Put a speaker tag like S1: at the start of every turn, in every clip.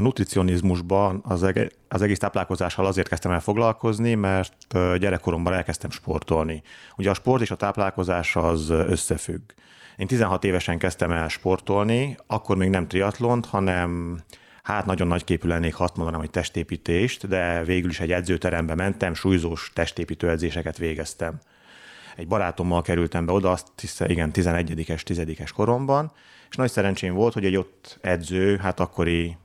S1: nutricionizmusban az, eg- az egész táplálkozással azért kezdtem el foglalkozni, mert gyerekkoromban elkezdtem sportolni. Ugye a sport és a táplálkozás az összefügg. Én 16 évesen kezdtem el sportolni, akkor még nem triatlont, hanem hát nagyon nagy képű lennék, azt mondanám, hogy testépítést, de végül is egy edzőterembe mentem, súlyzós testépítő edzéseket végeztem. Egy barátommal kerültem be oda, azt hiszem, igen, 11-es, 10-es koromban, és nagy szerencsém volt, hogy egy ott edző, hát akkori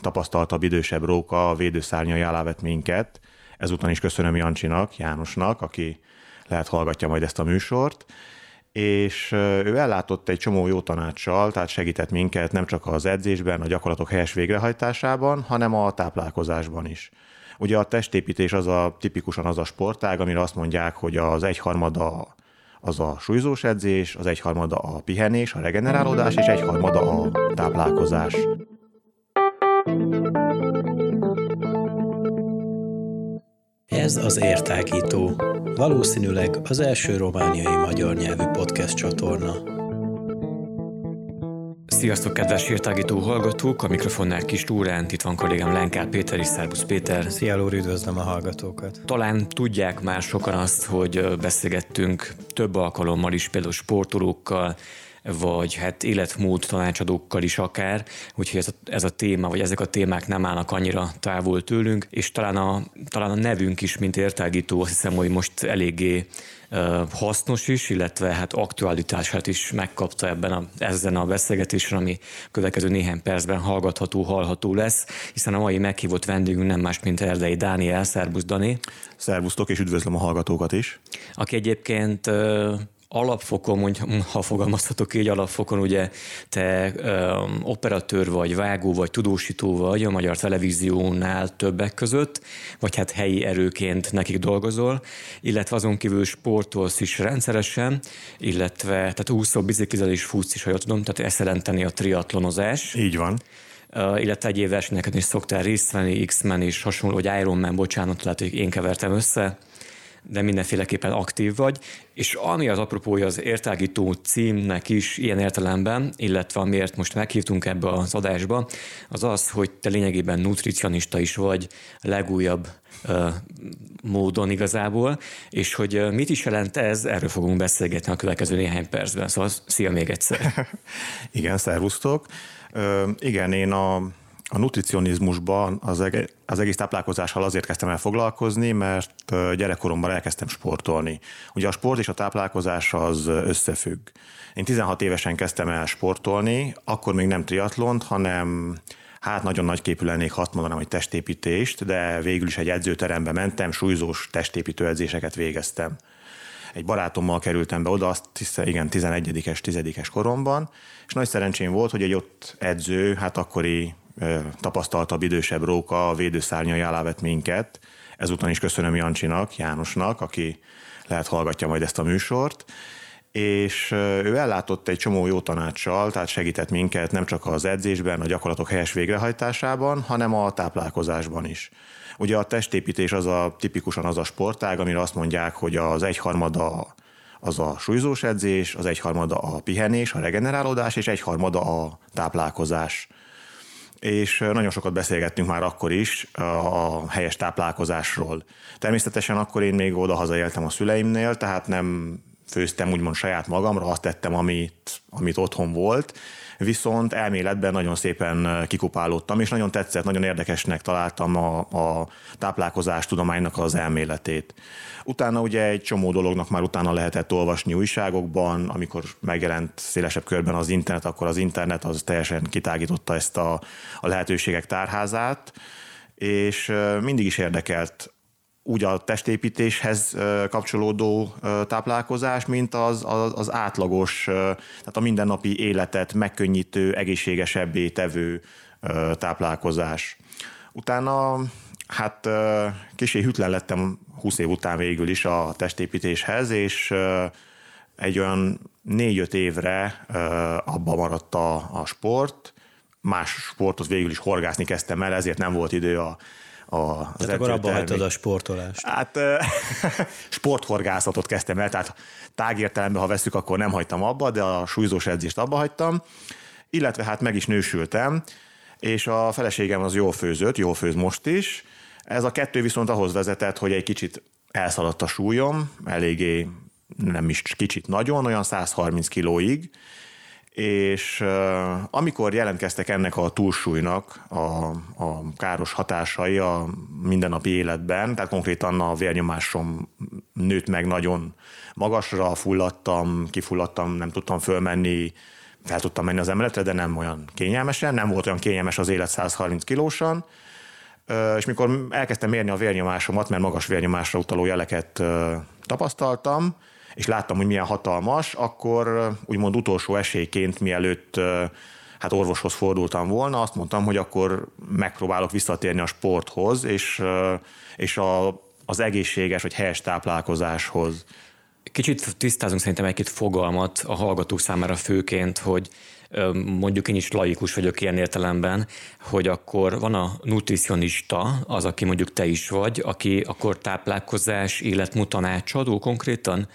S1: tapasztaltabb, idősebb róka a védőszárnyai alá vett minket. Ezután is köszönöm Jancsinak, Jánosnak, aki lehet hallgatja majd ezt a műsort, és ő ellátott egy csomó jó tanácssal, tehát segített minket nem csak az edzésben, a gyakorlatok helyes végrehajtásában, hanem a táplálkozásban is. Ugye a testépítés az a tipikusan az a sportág, amire azt mondják, hogy az egyharmada az a súlyzós edzés, az egyharmada a pihenés, a regenerálódás, és egyharmada a táplálkozás.
S2: Ez az Értágító, valószínűleg az első romániai magyar nyelvű podcast csatorna.
S3: Sziasztok, kedves értágító hallgatók! A mikrofonnál Kis Túránt, itt van kollégám Lenkár Péter és Szerbusz Péter.
S2: Szia, Lóri, üdvözlöm a hallgatókat!
S3: Talán tudják már sokan azt, hogy beszélgettünk több alkalommal is, például sportolókkal, vagy hát életmód tanácsadókkal is akár, úgyhogy ez a, ez a téma, vagy ezek a témák nem állnak annyira távol tőlünk, és talán a, talán a nevünk is, mint értágító, azt hiszem, hogy most eléggé hasznos is, illetve hát aktualitását is megkapta ebben a, ezen a beszélgetésen, ami következő néhány percben hallgatható, hallható lesz, hiszen a mai meghívott vendégünk nem más, mint Erdei Dániel, Szerbusz Dani.
S1: Szervusztok, és üdvözlöm a hallgatókat is.
S3: Aki egyébként alapfokon, mondj, ha fogalmazhatok így, alapfokon ugye te ö, operatőr vagy, vágó vagy, tudósító vagy a Magyar Televíziónál többek között, vagy hát helyi erőként nekik dolgozol, illetve azon kívül sportolsz is rendszeresen, illetve tehát úszó, biciklizel és futsz is, ha jól tudom, tehát ezt jelenteni a triatlonozás.
S1: Így van.
S3: Uh, illetve egyéb versenyeken is szoktál részt venni, X-Men is hasonló, vagy Ironman, bocsánat, lehet, hogy én kevertem össze de mindenféleképpen aktív vagy, és ami az apropója az értágító címnek is ilyen értelemben, illetve amiért most meghívtunk ebbe az adásba, az az, hogy te lényegében nutricionista is vagy legújabb uh, módon igazából, és hogy mit is jelent ez, erről fogunk beszélgetni a következő néhány percben. Szóval szia még egyszer.
S1: igen, szervusztok. Uh, igen, én a a nutricionizmusban az, eg- az egész táplálkozással azért kezdtem el foglalkozni, mert gyerekkoromban elkezdtem sportolni. Ugye a sport és a táplálkozás az összefügg. Én 16 évesen kezdtem el sportolni, akkor még nem triatlont, hanem hát nagyon nagy képű lennék, ha azt mondanám, hogy testépítést, de végül is egy edzőterembe mentem, súlyzós testépítő edzéseket végeztem. Egy barátommal kerültem be oda, azt hiszem, igen, 11-es, 10-es koromban, és nagy szerencsém volt, hogy egy ott edző, hát akkori tapasztaltabb, idősebb róka a védőszárnyai alá vett minket. Ezután is köszönöm Jancsinak, Jánosnak, aki lehet hallgatja majd ezt a műsort és ő ellátott egy csomó jó tanácssal, tehát segített minket nem csak az edzésben, a gyakorlatok helyes végrehajtásában, hanem a táplálkozásban is. Ugye a testépítés az a tipikusan az a sportág, amire azt mondják, hogy az egyharmada az a súlyzós edzés, az egyharmada a pihenés, a regenerálódás, és egyharmada a táplálkozás és nagyon sokat beszélgettünk már akkor is a helyes táplálkozásról. Természetesen akkor én még oda éltem a szüleimnél, tehát nem főztem úgymond saját magamra, azt tettem, amit, amit otthon volt, viszont elméletben nagyon szépen kikupálódtam, és nagyon tetszett, nagyon érdekesnek találtam a, a táplálkozás tudománynak az elméletét. Utána ugye egy csomó dolognak már utána lehetett olvasni újságokban, amikor megjelent szélesebb körben az internet, akkor az internet az teljesen kitágította ezt a, a lehetőségek tárházát, és mindig is érdekelt úgy a testépítéshez kapcsolódó táplálkozás, mint az, az, az átlagos, tehát a mindennapi életet megkönnyítő, egészségesebbé tevő táplálkozás. Utána hát kicsi hűtlen lettem 20 év után végül is a testépítéshez, és egy olyan négy-öt évre abba maradt a, a sport, más sportot végül is horgászni kezdtem el, ezért nem volt idő a a,
S2: az Tehát akkor abba hagytad a sportolást.
S1: Hát sporthorgászatot kezdtem el, tehát tágértelemben, ha veszük, akkor nem hagytam abba, de a súlyzós edzést abba hagytam, illetve hát meg is nősültem, és a feleségem az jól főzött, jól főz most is. Ez a kettő viszont ahhoz vezetett, hogy egy kicsit elszaladt a súlyom, eléggé nem is kicsit nagyon, olyan 130 kilóig, és amikor jelentkeztek ennek a túlsúlynak a, a káros hatásai a mindennapi életben, tehát konkrétan a vérnyomásom nőtt meg nagyon magasra, fulladtam, kifulladtam, nem tudtam fölmenni, fel tudtam menni az emeletre, de nem olyan kényelmesen, nem volt olyan kényelmes az élet 130 kilósan, és mikor elkezdtem mérni a vérnyomásomat, mert magas vérnyomásra utaló jeleket tapasztaltam, és láttam, hogy milyen hatalmas, akkor úgymond utolsó esélyként, mielőtt hát orvoshoz fordultam volna, azt mondtam, hogy akkor megpróbálok visszatérni a sporthoz, és, és a, az egészséges vagy helyes táplálkozáshoz.
S3: Kicsit tisztázunk szerintem egy-két fogalmat a hallgatók számára főként, hogy mondjuk én is laikus vagyok ilyen értelemben, hogy akkor van a nutricionista, az, aki mondjuk te is vagy, aki akkor táplálkozás, életmutanácsadó konkrétan,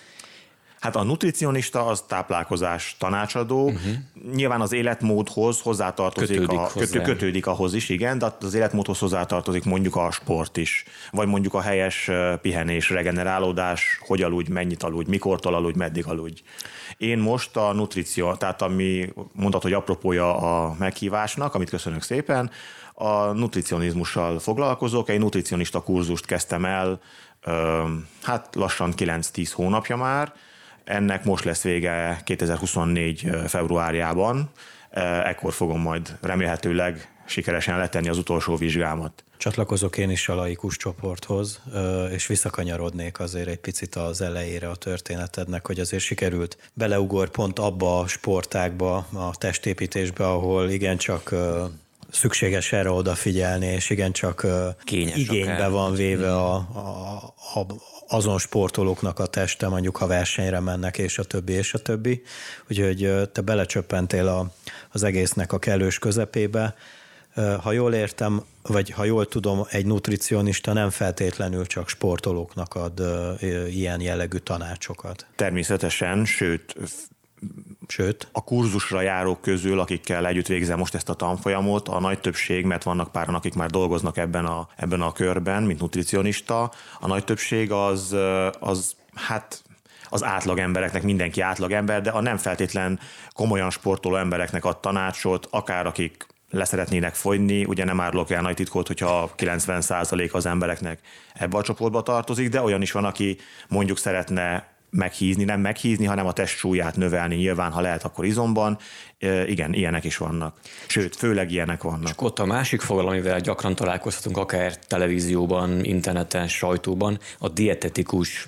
S1: Hát a nutricionista az táplálkozás tanácsadó. Uh-huh. Nyilván az életmódhoz hozzátartozik, kötődik, a, kötő, kötődik ahhoz is, igen, de az életmódhoz hozzátartozik mondjuk a sport is, vagy mondjuk a helyes pihenés, regenerálódás, hogy aludj, mennyit aludj, mikortól aludj, meddig aludj. Én most a nutrició, tehát ami mondhat, hogy apropója a meghívásnak, amit köszönök szépen, a nutricionizmussal foglalkozok, egy nutricionista kurzust kezdtem el, hát lassan 9-10 hónapja már, ennek most lesz vége 2024. februárjában, ekkor fogom majd remélhetőleg sikeresen letenni az utolsó vizsgámat.
S2: Csatlakozok én is a laikus csoporthoz, és visszakanyarodnék azért egy picit az elejére a történetednek, hogy azért sikerült beleugor pont abba a sportákba, a testépítésbe, ahol igencsak szükséges erre odafigyelni, és igencsak Kényes igénybe akár. van véve a, a, a, azon sportolóknak a teste, mondjuk ha versenyre mennek, és a többi, és a többi. Úgyhogy te belecsöppentél a, az egésznek a kellős közepébe. Ha jól értem, vagy ha jól tudom, egy nutricionista nem feltétlenül csak sportolóknak ad ilyen jellegű tanácsokat.
S1: Természetesen, sőt,
S2: Sőt.
S1: A kurzusra járók közül, akikkel együtt végzem most ezt a tanfolyamot, a nagy többség, mert vannak páran, akik már dolgoznak ebben a, ebben a körben, mint nutricionista, a nagy többség az, az hát az átlag embereknek, mindenki átlag ember, de a nem feltétlen komolyan sportoló embereknek ad tanácsot, akár akik leszeretnének fogyni, ugye nem árulok el nagy titkot, hogyha 90% az embereknek ebbe a csoportba tartozik, de olyan is van, aki mondjuk szeretne meghízni, nem meghízni, hanem a testsúlyát növelni nyilván, ha lehet, akkor izomban. Igen, ilyenek is vannak. Sőt, főleg ilyenek vannak. És
S3: ott a másik fogalom, amivel gyakran találkozhatunk, akár televízióban, interneten, sajtóban, a dietetikus.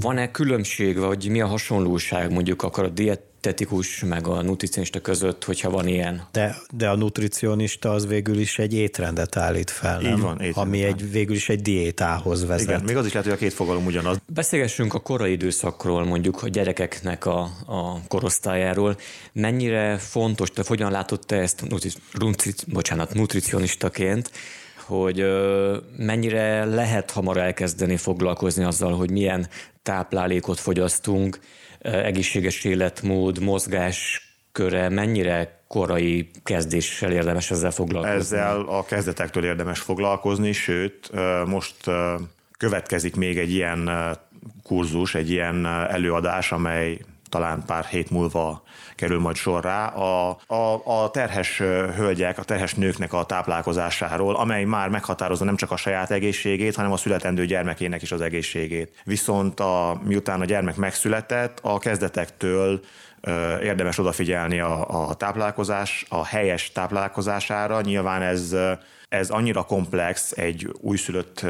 S3: Van-e különbség, vagy mi a hasonlóság mondjuk akkor a diet dietetikus meg a nutricionista között, hogyha van ilyen.
S2: De, de a nutricionista az végül is egy étrendet állít fel, nem?
S1: Így van, étrendet.
S2: Ami egy, végül is egy diétához vezet.
S1: Igen, még az is lehet, hogy a két fogalom ugyanaz.
S3: Beszélgessünk a korai időszakról, mondjuk a gyerekeknek a, a korosztályáról. Mennyire fontos, te hogyan látod te ezt nutri, nutri, bocsánat, nutricionistaként, hogy mennyire lehet hamar elkezdeni foglalkozni azzal, hogy milyen táplálékot fogyasztunk, egészséges életmód, mozgás köre mennyire korai kezdéssel érdemes ezzel foglalkozni?
S1: Ezzel a kezdetektől érdemes foglalkozni, sőt, most következik még egy ilyen kurzus, egy ilyen előadás, amely talán pár hét múlva kerül majd sorra, a, a, a terhes hölgyek, a terhes nőknek a táplálkozásáról, amely már meghatározza nem csak a saját egészségét, hanem a születendő gyermekének is az egészségét. Viszont a, miután a gyermek megszületett, a kezdetektől érdemes odafigyelni a, a táplálkozás, a helyes táplálkozására. Nyilván ez ez annyira komplex egy újszülött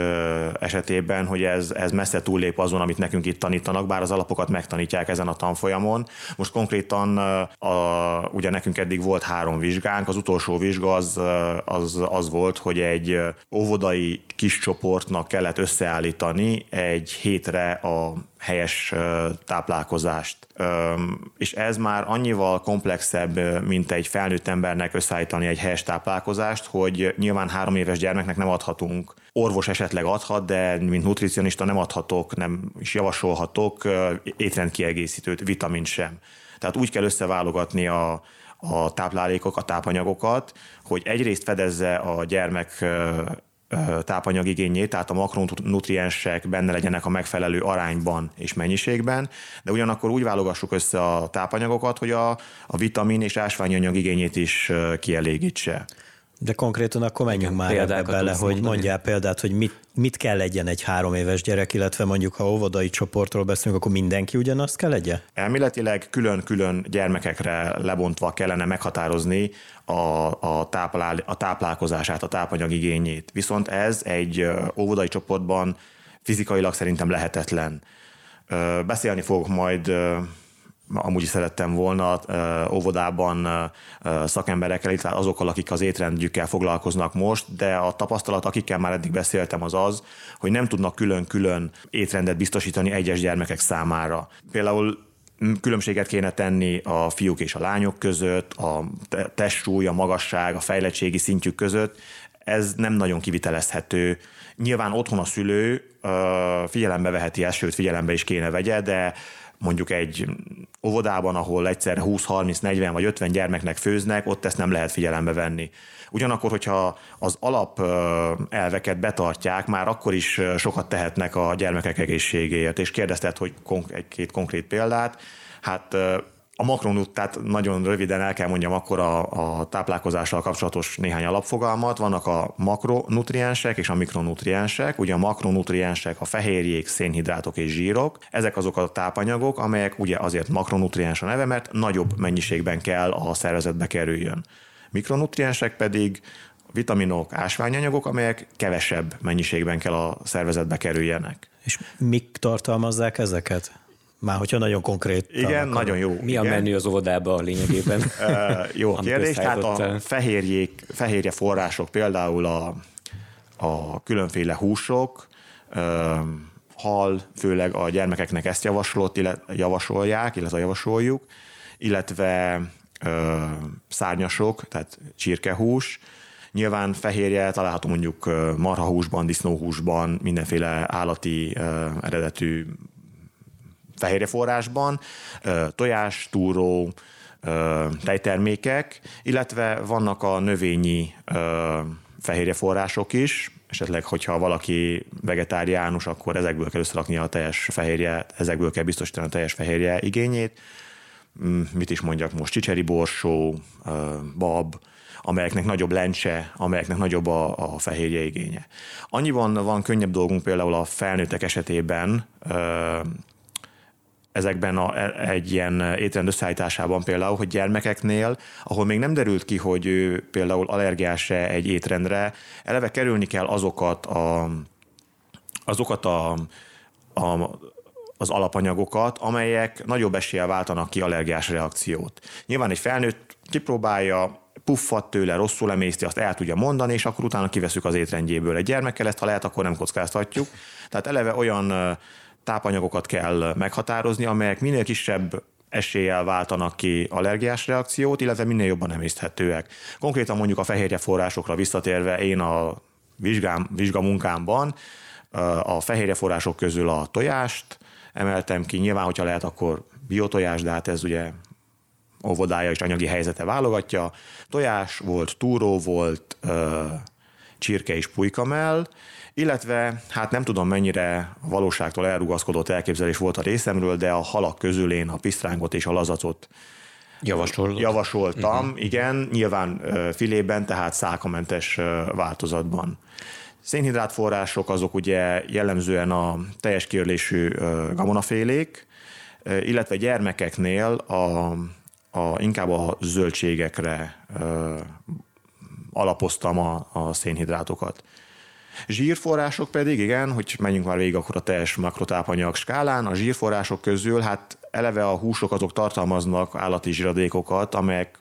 S1: esetében, hogy ez, ez messze túllép azon, amit nekünk itt tanítanak, bár az alapokat megtanítják ezen a tanfolyamon. Most konkrétan a, ugye nekünk eddig volt három vizsgánk, az utolsó vizsga az, az, az volt, hogy egy óvodai kis csoportnak kellett összeállítani egy hétre a helyes táplálkozást. És ez már annyival komplexebb, mint egy felnőtt embernek összeállítani egy helyes táplálkozást, hogy nyilván három éves gyermeknek nem adhatunk. Orvos esetleg adhat, de mint nutricionista nem adhatok, nem is javasolhatok étrendkiegészítőt, vitamin sem. Tehát úgy kell összeválogatni a, a táplálékok, a tápanyagokat, hogy egyrészt fedezze a gyermek tápanyagigényét, tehát a makronutriensek benne legyenek a megfelelő arányban és mennyiségben, de ugyanakkor úgy válogassuk össze a tápanyagokat, hogy a, a vitamin és ásványanyag igényét is kielégítse.
S2: De konkrétan akkor menjünk már ebbe bele, hogy mondani. mondjál példát, hogy mit, mit kell legyen egy három éves gyerek, illetve mondjuk ha óvodai csoportról beszélünk, akkor mindenki ugyanazt kell legyen?
S1: Elméletileg külön-külön gyermekekre lebontva kellene meghatározni a, a, táplál, a táplálkozását, a tápanyagigényét. Viszont ez egy óvodai csoportban fizikailag szerintem lehetetlen. Beszélni fogok majd amúgy szerettem volna óvodában szakemberekkel, illetve azokkal, akik az étrendjükkel foglalkoznak most, de a tapasztalat, akikkel már eddig beszéltem, az az, hogy nem tudnak külön-külön étrendet biztosítani egyes gyermekek számára. Például különbséget kéne tenni a fiúk és a lányok között, a testsúly, a magasság, a fejlettségi szintjük között. Ez nem nagyon kivitelezhető. Nyilván otthon a szülő figyelembe veheti ezt, sőt figyelembe is kéne vegye, de mondjuk egy óvodában, ahol egyszer 20, 30, 40 vagy 50 gyermeknek főznek, ott ezt nem lehet figyelembe venni. Ugyanakkor, hogyha az alap elveket betartják, már akkor is sokat tehetnek a gyermekek egészségéért. És kérdezted, hogy egy-két konkrét példát. Hát a makronut, tehát nagyon röviden el kell mondjam akkor a, a táplálkozással kapcsolatos néhány alapfogalmat. Vannak a makronutriensek és a mikronutriensek. Ugye a makronutriensek a fehérjék, szénhidrátok és zsírok. Ezek azok a tápanyagok, amelyek ugye azért makronutriens a neve, mert nagyobb mennyiségben kell a szervezetbe kerüljön. Mikronutriensek pedig vitaminok, ásványanyagok, amelyek kevesebb mennyiségben kell a szervezetbe kerüljenek.
S2: És mik tartalmazzák ezeket? Már hogyha nagyon konkrét.
S1: Igen, nagyon jó.
S3: Mi
S1: igen.
S3: a menü az óvodába a lényegében?
S1: jó kérdés, tehát a fehérjék, fehérje források például a, a különféle húsok, hal, főleg a gyermekeknek ezt javaslott, illetve javasolják, illetve javasoljuk, illetve uh, szárnyasok, tehát csirkehús, Nyilván fehérje található mondjuk marhahúsban, disznóhúsban, mindenféle állati eredetű fehérjeforrásban, tojás, túró, tejtermékek, illetve vannak a növényi fehérjeforrások is, esetleg, hogyha valaki vegetáriánus, akkor ezekből kell összerakni a teljes fehérje, ezekből kell biztosítani a teljes fehérje igényét. Mm, mit is mondjak most, csicseri borsó, bab, amelyeknek nagyobb lencse, amelyeknek nagyobb a, a fehérje igénye. Annyiban van könnyebb dolgunk például a felnőttek esetében, ezekben a, e, egy ilyen étrend összeállításában például, hogy gyermekeknél, ahol még nem derült ki, hogy ő például allergiás-e egy étrendre, eleve kerülni kell azokat a, azokat a, a az alapanyagokat, amelyek nagyobb eséllyel váltanak ki allergiás reakciót. Nyilván egy felnőtt kipróbálja, puffat tőle, rosszul emészti, azt el tudja mondani, és akkor utána kiveszük az étrendjéből. Egy gyermekkel ezt, ha lehet, akkor nem kockáztatjuk. Tehát eleve olyan tápanyagokat kell meghatározni, amelyek minél kisebb eséllyel váltanak ki allergiás reakciót, illetve minél jobban emészthetőek. Konkrétan mondjuk a fehérje forrásokra visszatérve, én a vizsgám, vizsgamunkámban a fehérje források közül a tojást emeltem ki, nyilván, hogyha lehet, akkor biotojás, de hát ez ugye óvodája és anyagi helyzete válogatja. Tojás volt, túró volt, csirke és pulykamell, illetve hát nem tudom mennyire a valóságtól elrugaszkodott elképzelés volt a részemről, de a halak közül én a pisztrángot és a lazacot
S3: Javasolod.
S1: javasoltam, uh-huh. igen, nyilván filében, tehát szálkamentes változatban. Szénhidrátforrások azok ugye jellemzően a teljes kiörlésű gabonafélék, illetve gyermekeknél a, a, inkább a zöldségekre alapoztam a, a szénhidrátokat. Zsírforrások pedig, igen, hogy menjünk már végig akkor a teljes makrotápanyag skálán, a zsírforrások közül hát eleve a húsok azok tartalmaznak állati zsíradékokat, amelyek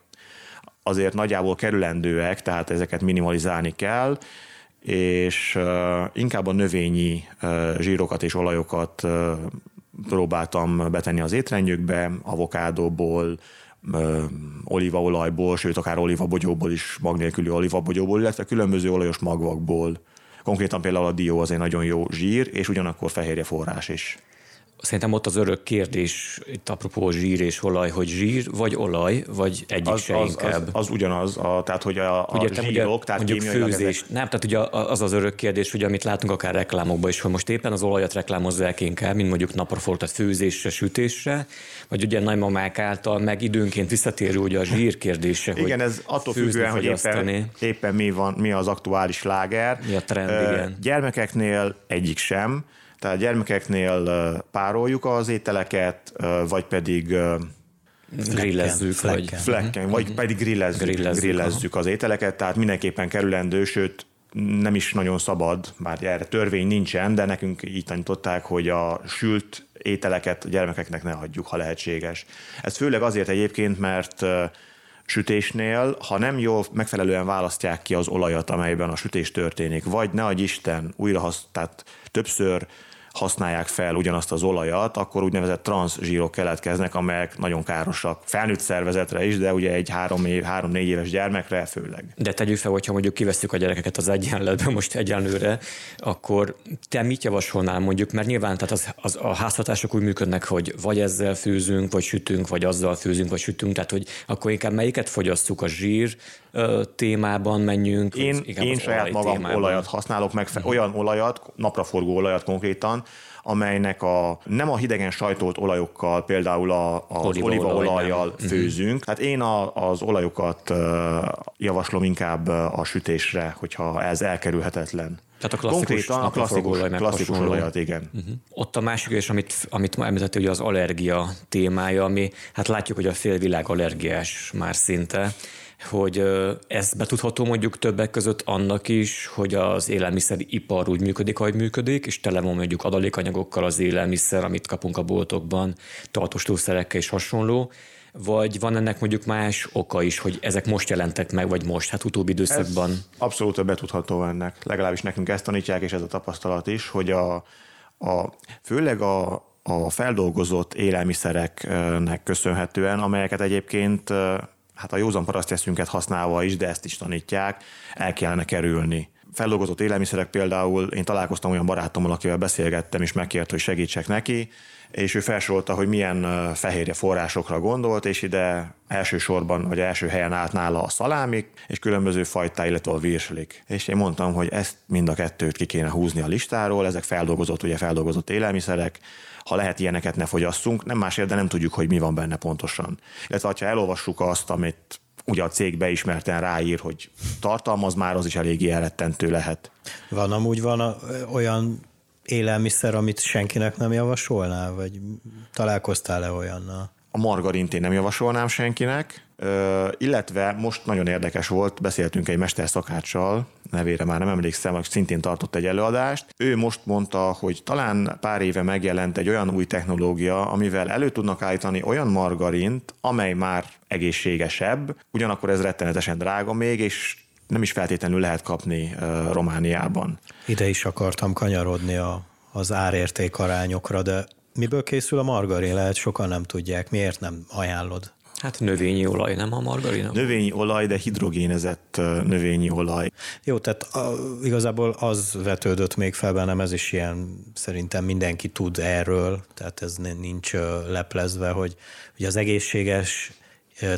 S1: azért nagyjából kerülendőek, tehát ezeket minimalizálni kell, és inkább a növényi zsírokat és olajokat próbáltam betenni az étrendjükbe, avokádóból, olívaolajból, sőt akár olívabogyóból is, mag nélküli olívabogyóból, illetve különböző olajos magvakból Konkrétan például a dió az egy nagyon jó zsír, és ugyanakkor fehérje forrás is.
S3: Szerintem ott az örök kérdés, itt apropó zsír és olaj, hogy zsír vagy olaj, vagy egyik
S1: az,
S3: se
S1: az,
S3: inkább.
S1: Az, az ugyanaz, a, tehát hogy a, a
S3: ugye,
S1: zsírok,
S3: ugye,
S1: tehát
S3: mondjuk főzés.
S1: Ezek...
S3: Nem, tehát ugye az az örök kérdés, ugye, amit látunk akár reklámokban is, hogy most éppen az olajat reklámozzák inkább, mint mondjuk napraforgat főzésre, sütésre, vagy ugye nagymamák által meg időnként visszatérő ugye a zsír kérdése.
S1: Igen, ez attól függően, hogy éppen, éppen mi, van, mi az aktuális láger.
S3: Mi a trend, uh, igen.
S1: Gyermekeknél egyik sem, tehát gyermekeknél pároljuk az ételeket, vagy pedig
S3: grillezzük,
S1: flekken, vagy, flekken, vagy uh-huh. pedig grillezzük, grillezzük, grillezzük az ételeket, tehát mindenképpen kerülendő, sőt nem is nagyon szabad, bár erre törvény nincsen, de nekünk így tanították, hogy a sült ételeket a gyermekeknek ne hagyjuk, ha lehetséges. Ez főleg azért egyébként, mert sütésnél, ha nem jól megfelelően választják ki az olajat, amelyben a sütés történik, vagy ne adj Isten, újra hasz, tehát többször használják fel ugyanazt az olajat, akkor úgynevezett transzsírok keletkeznek, amelyek nagyon károsak felnőtt szervezetre is, de ugye egy három, év, három-négy éves gyermekre főleg.
S3: De tegyük fel, hogyha mondjuk kiveszünk a gyerekeket az egyenletbe most egyenlőre, akkor te mit javasolnál mondjuk, mert nyilván tehát az, az, a házhatások úgy működnek, hogy vagy ezzel főzünk, vagy sütünk, vagy azzal főzünk, vagy sütünk, tehát hogy akkor inkább melyiket fogyasszuk a zsír témában menjünk.
S1: Én, én saját magam témában. olajat használok, meg uh-huh. olyan olajat, napraforgó olajat konkrétan, amelynek a, nem a hidegen sajtolt olajokkal, például a, az olívaolajjal mhm. főzünk. Hát én a, az olajokat javaslom inkább a sütésre, hogyha ez elkerülhetetlen.
S3: Tehát a klasszikus, Konkrétan a klasszikus,
S1: klasszikus olajat, igen.
S3: Uh-huh. Ott a másik, és amit, amit ma említett, ugye az allergia témája, ami hát látjuk, hogy a félvilág allergiás már szinte hogy ez betudható mondjuk többek között annak is, hogy az élelmiszeripar úgy működik, ahogy működik, és tele van mondjuk adalékanyagokkal az élelmiszer, amit kapunk a boltokban, tartóstószerekkel és hasonló, vagy van ennek mondjuk más oka is, hogy ezek most jelentek meg, vagy most, hát utóbbi időszakban? Ez
S1: abszolút betudható ennek. Legalábbis nekünk ezt tanítják, és ez a tapasztalat is, hogy a, a főleg a, a feldolgozott élelmiszereknek köszönhetően, amelyeket egyébként hát a józan paraszteszünket használva is, de ezt is tanítják, el kellene kerülni. Feldolgozott élelmiszerek például, én találkoztam olyan barátommal, akivel beszélgettem, és megkért, hogy segítsek neki, és ő felsorolta, hogy milyen fehérje forrásokra gondolt, és ide elsősorban, vagy első helyen állt nála a szalámik, és különböző fajtá, illetve a virslik. És én mondtam, hogy ezt mind a kettőt ki kéne húzni a listáról, ezek feldolgozott, ugye feldolgozott élelmiszerek, ha lehet ilyeneket ne fogyasszunk, nem másért, de nem tudjuk, hogy mi van benne pontosan. Illetve ha elolvassuk azt, amit ugye a cég beismerten ráír, hogy tartalmaz már, az is eléggé elrettentő lehet.
S2: Van amúgy van olyan élelmiszer, amit senkinek nem javasolnál, vagy találkoztál-e olyannal?
S1: A margarint én nem javasolnám senkinek, illetve most nagyon érdekes volt, beszéltünk egy mesterszakáccsal, nevére már nem emlékszem, aki szintén tartott egy előadást. Ő most mondta, hogy talán pár éve megjelent egy olyan új technológia, amivel elő tudnak állítani olyan margarint, amely már egészségesebb, ugyanakkor ez rettenetesen drága még, és nem is feltétlenül lehet kapni uh, Romániában.
S2: Ide is akartam kanyarodni a, az árérték arányokra, de miből készül a margarin? Lehet sokan nem tudják. Miért nem ajánlod?
S3: Hát növényi olaj, nem a margarin?
S1: Növényi olaj, de hidrogénezett növényi olaj.
S2: Jó, tehát a, igazából az vetődött még fel bennem, ez is ilyen, szerintem mindenki tud erről, tehát ez nincs leplezve, hogy, hogy az egészséges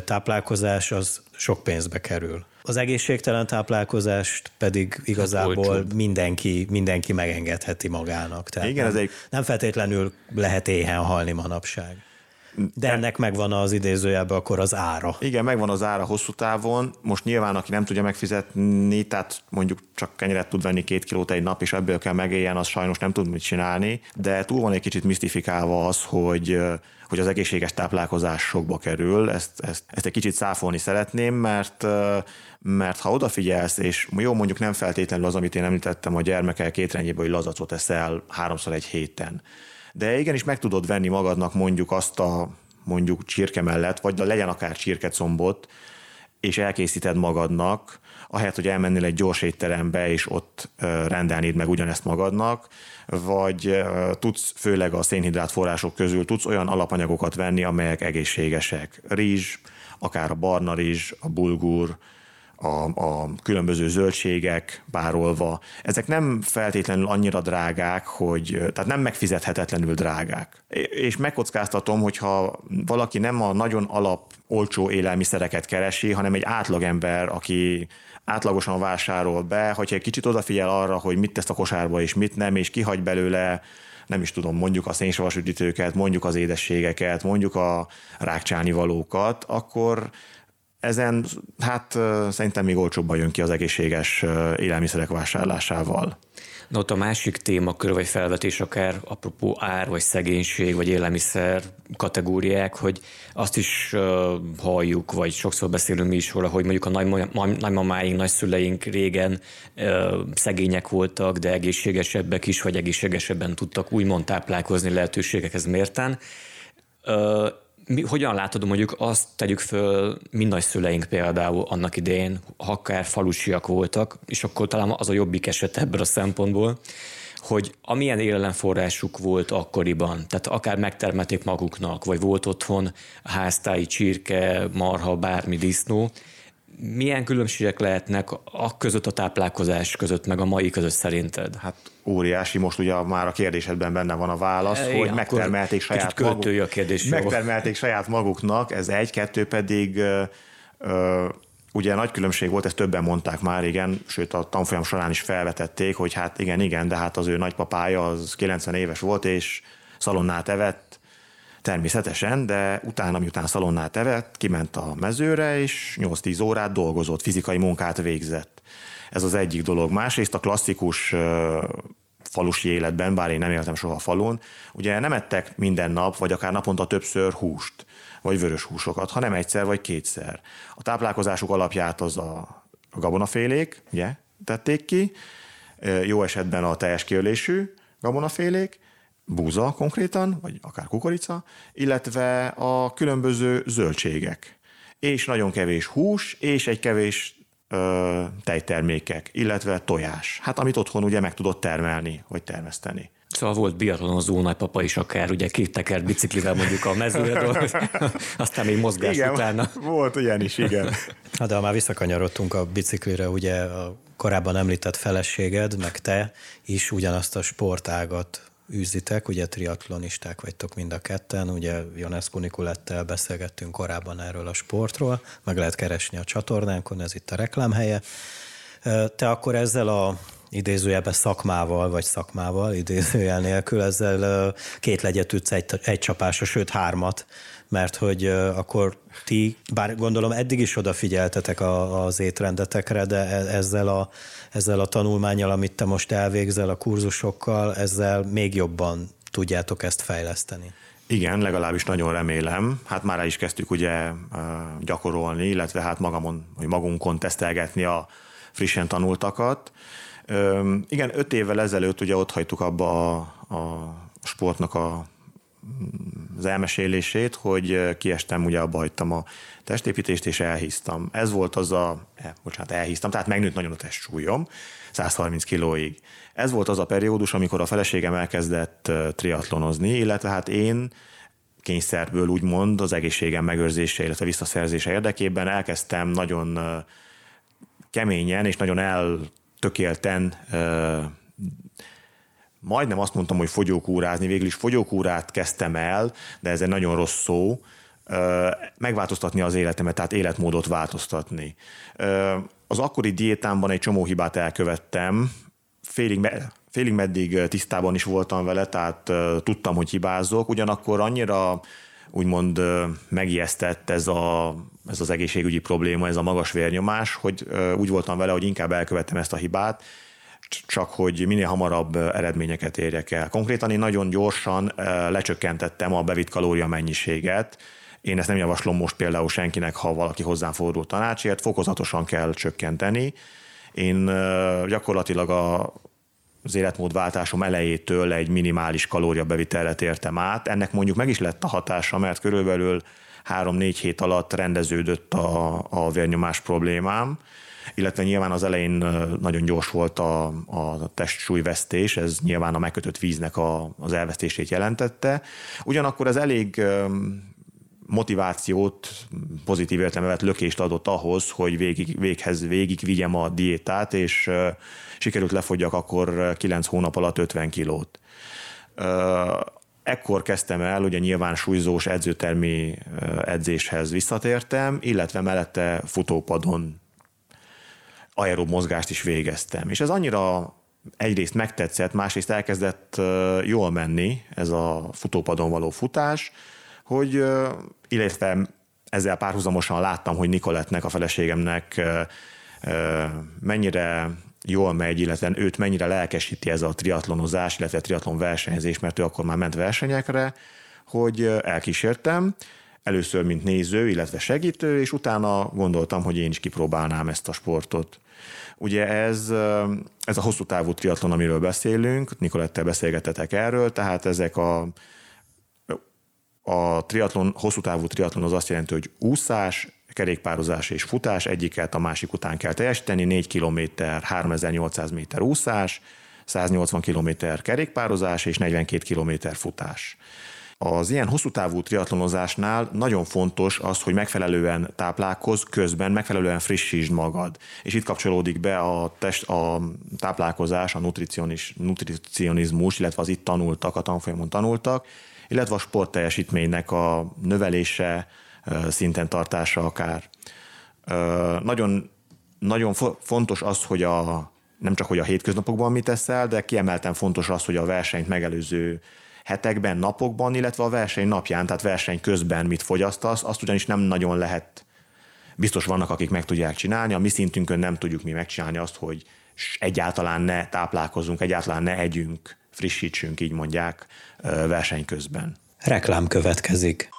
S2: táplálkozás az sok pénzbe kerül. Az egészségtelen táplálkozást pedig igazából hát mindenki, mindenki megengedheti magának. Tehát Igen, nem, ez egy... nem feltétlenül lehet éhen halni manapság. De ennek megvan az idézőjelben akkor az ára.
S1: Igen, megvan az ára hosszú távon. Most nyilván, aki nem tudja megfizetni, tehát mondjuk csak kenyeret tud venni két kilót egy nap, és ebből kell megéljen, az sajnos nem tud mit csinálni. De túl van egy kicsit misztifikálva az, hogy hogy az egészséges táplálkozás sokba kerül. Ezt, ezt, ezt egy kicsit száfolni szeretném, mert mert ha odafigyelsz, és jó, mondjuk nem feltétlenül az, amit én említettem, a gyermekkel két rendjéből, hogy lazacot eszel háromszor egy héten, de igenis meg tudod venni magadnak mondjuk azt a mondjuk csirke mellett, vagy legyen akár csirkecombot, és elkészíted magadnak, ahelyett, hogy elmennél egy gyors étterembe, és ott rendelnéd meg ugyanezt magadnak, vagy tudsz főleg a szénhidrát források közül tudsz olyan alapanyagokat venni, amelyek egészségesek. Rizs, akár a barna rizs, a bulgur, a, a különböző zöldségek párolva, ezek nem feltétlenül annyira drágák, hogy, tehát nem megfizethetetlenül drágák. És megkockáztatom, hogyha valaki nem a nagyon alap olcsó élelmiszereket keresi, hanem egy átlagember, aki átlagosan vásárol be, hogyha egy kicsit odafigyel arra, hogy mit tesz a kosárba és mit nem, és kihagy belőle nem is tudom, mondjuk a szénsavas mondjuk az édességeket, mondjuk a rákcsáni valókat, akkor ezen hát szerintem még olcsóbban jön ki az egészséges élelmiszerek vásárlásával.
S3: Na ott a másik témakör vagy felvetés akár apropó ár, vagy szegénység, vagy élelmiszer kategóriák, hogy azt is uh, halljuk, vagy sokszor beszélünk mi is róla, hogy mondjuk a nagymamáink, nagyszüleink régen uh, szegények voltak, de egészségesebbek is, vagy egészségesebben tudtak úgymond táplálkozni lehetőségekhez mérten. Uh, mi, hogyan látod, mondjuk azt tegyük föl mind szüleink például annak idején, ha akár falusiak voltak, és akkor talán az a jobbik eset ebből a szempontból, hogy amilyen élelemforrásuk volt akkoriban, tehát akár megtermelték maguknak, vagy volt otthon háztáji csirke, marha, bármi disznó, milyen különbségek lehetnek a között a táplálkozás között, meg a mai között szerinted?
S1: Hát óriási, most ugye már a kérdésedben benne van a válasz, e, hogy megtermelték saját maguk,
S3: a kérdés.
S1: Megtermelték saját maguknak, ez egy, kettő pedig ö, ö, ugye nagy különbség volt, ezt többen mondták már, igen, sőt a tanfolyam során is felvetették, hogy hát igen, igen, de hát az ő nagypapája az 90 éves volt, és szalonnát evett, természetesen, de utána, miután szalonnát evett, kiment a mezőre, és 8-10 órát dolgozott, fizikai munkát végzett. Ez az egyik dolog. Másrészt a klasszikus falusi életben, bár én nem éltem soha falun, ugye nem ettek minden nap, vagy akár naponta többször húst, vagy vörös húsokat, hanem egyszer vagy kétszer. A táplálkozásuk alapját az a, gabonafélék, ugye, tették ki, jó esetben a teljes kiölésű gabonafélék, búza konkrétan, vagy akár kukorica, illetve a különböző zöldségek. És nagyon kevés hús, és egy kevés ö, tejtermékek, illetve tojás. Hát amit otthon ugye meg tudott termelni, vagy termeszteni.
S3: Szóval volt biatlonozó nagypapa is akár, ugye két tekert biciklivel mondjuk a mezőre dolgoz, aztán még mozgás
S1: igen,
S3: utána.
S1: volt olyan is, igen.
S2: Hát de ha már visszakanyarodtunk a biciklire, ugye a korábban említett feleséged, meg te is ugyanazt a sportágat űzitek, ugye triatlonisták vagytok mind a ketten, ugye Ionescu Nikulettel beszélgettünk korábban erről a sportról, meg lehet keresni a csatornánkon, ez itt a reklámhelye. Te akkor ezzel a idézőjelben szakmával, vagy szakmával, idézőjel nélkül, ezzel két legyet ütsz egy, egy csapásra, sőt hármat, mert hogy akkor ti, bár gondolom eddig is odafigyeltetek a, az étrendetekre, de e, ezzel a, ezzel a tanulmányal, amit te most elvégzel a kurzusokkal, ezzel még jobban tudjátok ezt fejleszteni.
S1: Igen, legalábbis nagyon remélem. Hát már el is kezdtük ugye gyakorolni, illetve hát magamon, vagy magunkon tesztelgetni a frissen tanultakat. Igen, öt évvel ezelőtt ugye ott hagytuk abba a, a sportnak a az elmesélését, hogy kiestem, ugye abba hagytam a testépítést, és elhíztam. Ez volt az a, eh, bocsánat, elhíztam, tehát megnőtt nagyon a testsúlyom, 130 kilóig. Ez volt az a periódus, amikor a feleségem elkezdett triatlonozni, illetve hát én kényszerből úgymond az egészségem megőrzése, illetve visszaszerzése érdekében elkezdtem nagyon keményen és nagyon eltökélten majdnem azt mondtam, hogy fogyókúrázni, végül is fogyókúrát kezdtem el, de ez egy nagyon rossz szó, megváltoztatni az életemet, tehát életmódot változtatni. Az akkori diétámban egy csomó hibát elkövettem, félig, félig meddig tisztában is voltam vele, tehát tudtam, hogy hibázok, ugyanakkor annyira úgymond megijesztett ez, a, ez az egészségügyi probléma, ez a magas vérnyomás, hogy úgy voltam vele, hogy inkább elkövettem ezt a hibát, csak hogy minél hamarabb eredményeket érjek el. Konkrétan én nagyon gyorsan lecsökkentettem a bevitt kalória mennyiséget, én ezt nem javaslom most például senkinek, ha valaki hozzám fordul tanácsért, fokozatosan kell csökkenteni. Én gyakorlatilag a, az életmódváltásom elejétől egy minimális kalóriabevitelre tértem át. Ennek mondjuk meg is lett a hatása, mert körülbelül három-négy hét alatt rendeződött a, a vérnyomás problémám, illetve nyilván az elején nagyon gyors volt a, a testsúlyvesztés, ez nyilván a megkötött víznek a, az elvesztését jelentette. Ugyanakkor ez elég motivációt, pozitív értelmevet lökést adott ahhoz, hogy végig, véghez végig vigyem a diétát, és sikerült lefogyak akkor 9 hónap alatt 50 kilót. Ekkor kezdtem el, ugye nyilván súlyzós edzőtermi edzéshez visszatértem, illetve mellette futópadon aerob mozgást is végeztem. És ez annyira egyrészt megtetszett, másrészt elkezdett jól menni ez a futópadon való futás, hogy illetve ezzel párhuzamosan láttam, hogy Nikolettnek, a feleségemnek mennyire jól megy, illetve őt mennyire lelkesíti ez a triatlonozás, illetve triatlon versenyzés, mert ő akkor már ment versenyekre, hogy elkísértem, először mint néző, illetve segítő, és utána gondoltam, hogy én is kipróbálnám ezt a sportot. Ugye ez, ez a hosszú távú triatlon, amiről beszélünk, Nikolettel beszélgetetek erről, tehát ezek a a triatlon, hosszú távú triatlon az azt jelenti, hogy úszás, kerékpározás és futás egyiket a másik után kell teljesíteni, 4 km, 3800 méter úszás, 180 km kerékpározás és 42 km futás. Az ilyen hosszú távú triatlonozásnál nagyon fontos az, hogy megfelelően táplálkoz, közben megfelelően frissítsd magad. És itt kapcsolódik be a, test, a táplálkozás, a nutricionis, nutricionizmus, illetve az itt tanultak, a tanfolyamon tanultak, illetve a sportteljesítménynek a növelése, szinten tartása akár. Nagyon, nagyon fontos az, hogy a, nem csak hogy a hétköznapokban mit teszel, de kiemelten fontos az, hogy a versenyt megelőző hetekben, napokban, illetve a verseny napján, tehát verseny közben mit fogyasztasz, azt ugyanis nem nagyon lehet, biztos vannak, akik meg tudják csinálni, a mi szintünkön nem tudjuk mi megcsinálni azt, hogy egyáltalán ne táplálkozunk, egyáltalán ne együnk, frissítsünk, így mondják, verseny közben.
S2: Reklám következik.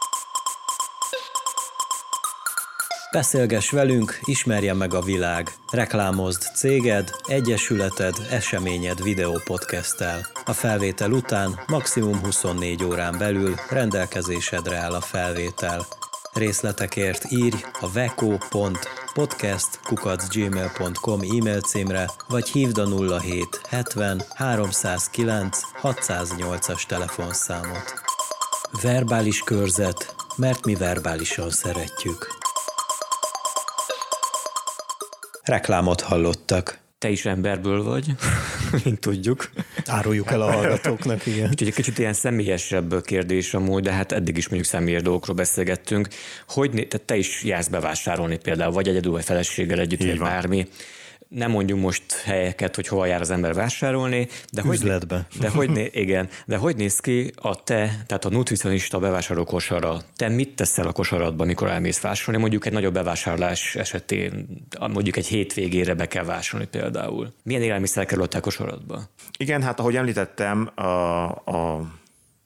S2: Beszélgess velünk, ismerje meg a világ. Reklámozd céged, egyesületed, eseményed videópodcasttel. A felvétel után maximum 24 órán belül rendelkezésedre áll a felvétel. Részletekért írj a veco.podcast.gmail.com e-mail címre, vagy hívd a 07 70 309 608-as telefonszámot. Verbális körzet, mert mi verbálisan szeretjük. Reklámot hallottak.
S3: Te is emberből vagy, mint tudjuk.
S2: Áruljuk el a hallgatóknak, igen.
S3: Úgyhogy egy kicsit ilyen személyesebb kérdés amúgy, de hát eddig is mondjuk személyes dolgokról beszélgettünk. Hogy tehát te is jársz bevásárolni például, vagy egyedül, vagy feleséggel együtt, vagy bármi nem mondjuk most helyeket, hogy hova jár az ember vásárolni, de hogy, de hogy, igen, de hogy néz ki a te, tehát a nutricionista bevásárló kosara? Te mit teszel a kosaradba, mikor elmész vásárolni? Mondjuk egy nagyobb bevásárlás esetén, mondjuk egy hétvégére be kell vásárolni például. Milyen élelmiszer kerül a te kosaradba?
S1: Igen, hát ahogy említettem, a, a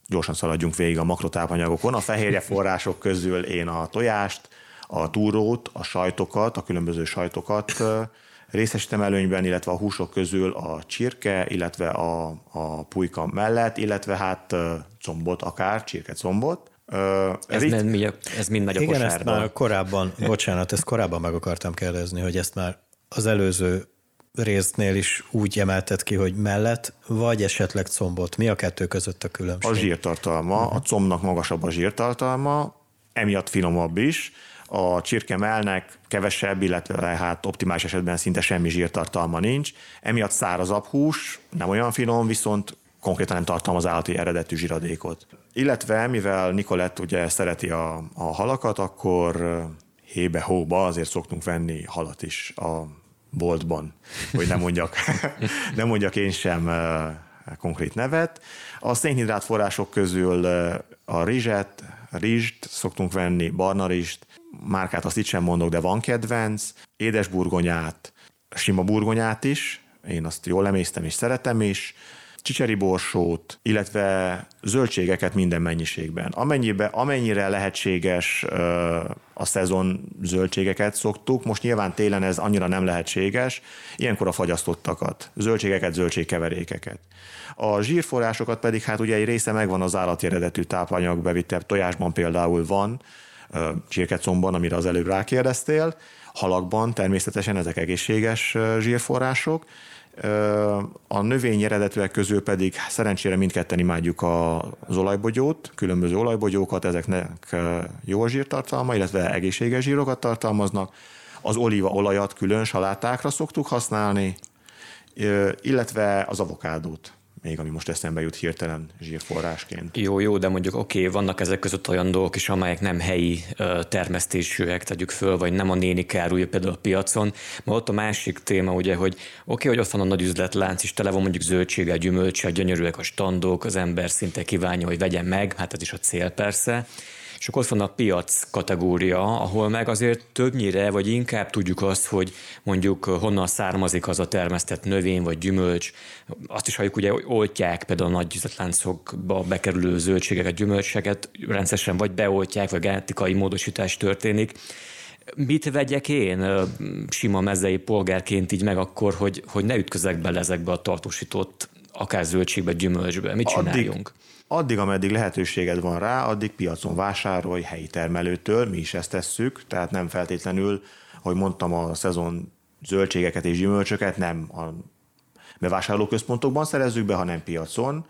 S1: gyorsan szaladjunk végig a makrotápanyagokon. A fehérje források közül én a tojást, a túrót, a sajtokat, a különböző sajtokat részesítem előnyben, illetve a húsok közül a csirke, illetve a, a pulyka mellett, illetve hát combot akár, csirke combot.
S3: Ez, Rit... mind, ez mind nagy a
S2: Igen, ezt már korábban, bocsánat, ezt korábban meg akartam kérdezni, hogy ezt már az előző résznél is úgy emelted ki, hogy mellett, vagy esetleg combot. Mi a kettő között a különbség?
S1: A zsírtartalma, uh-huh. a combnak magasabb a zsírtartalma, emiatt finomabb is, a csirkemelnek kevesebb, illetve hát optimális esetben szinte semmi zsírtartalma nincs. Emiatt szárazabb hús, nem olyan finom, viszont konkrétan nem tartalmaz állati eredetű zsiradékot. Illetve, mivel Nikolett ugye szereti a, a halakat, akkor hébe-hóba azért szoktunk venni halat is a boltban, hogy nem mondjak, nem mondjak én sem konkrét nevet. A szénhidrát források közül a rizset, rizst szoktunk venni, barna rizst, márkát azt itt sem mondok, de van kedvenc, édes burgonyát, sima burgonyát is, én azt jól emésztem és szeretem is, csicseri borsót, illetve zöldségeket minden mennyiségben. Amennyibe, amennyire lehetséges a szezon zöldségeket szoktuk, most nyilván télen ez annyira nem lehetséges, ilyenkor a fagyasztottakat, zöldségeket, zöldségkeverékeket. A zsírforrásokat pedig hát ugye egy része megvan az állati eredetű tápanyag bevittebb tojásban például van, csirkecomban, amire az előbb rákérdeztél, halakban természetesen ezek egészséges zsírforrások, A növény eredetűek közül pedig szerencsére mindketten imádjuk az olajbogyót, különböző olajbogyókat, ezeknek jó a zsírtartalma, illetve egészséges zsírokat tartalmaznak. Az olíva olajat külön salátákra szoktuk használni, illetve az avokádót még, ami most eszembe jut hirtelen zsírforrásként.
S3: Jó, jó, de mondjuk oké, okay, vannak ezek között olyan dolgok is, amelyek nem helyi termesztésűek, tegyük föl, vagy nem a néni árulja például a piacon. Ma ott a másik téma, ugye, hogy oké, okay, hogy ott van a nagy üzletlánc, és tele van mondjuk zöldséggel, gyümölcsel, gyönyörűek a standok, az ember szinte kívánja, hogy vegyen meg, hát ez is a cél persze és akkor ott van a piac kategória, ahol meg azért többnyire, vagy inkább tudjuk azt, hogy mondjuk honnan származik az a termesztett növény vagy gyümölcs. Azt is halljuk, ugye, oltják például a nagy üzletláncokba bekerülő zöldségeket, gyümölcseket, rendszeresen vagy beoltják, vagy genetikai módosítás történik. Mit vegyek én sima mezei polgárként így meg akkor, hogy, hogy ne ütközek bele ezekbe a tartósított akár zöldségbe, gyümölcsbe? Mit csináljunk?
S1: Addig, addig, ameddig lehetőséged van rá, addig piacon vásárolj helyi termelőtől, mi is ezt tesszük, tehát nem feltétlenül, hogy mondtam, a szezon zöldségeket és gyümölcsöket nem a bevásárlóközpontokban szerezzük be, hanem piacon.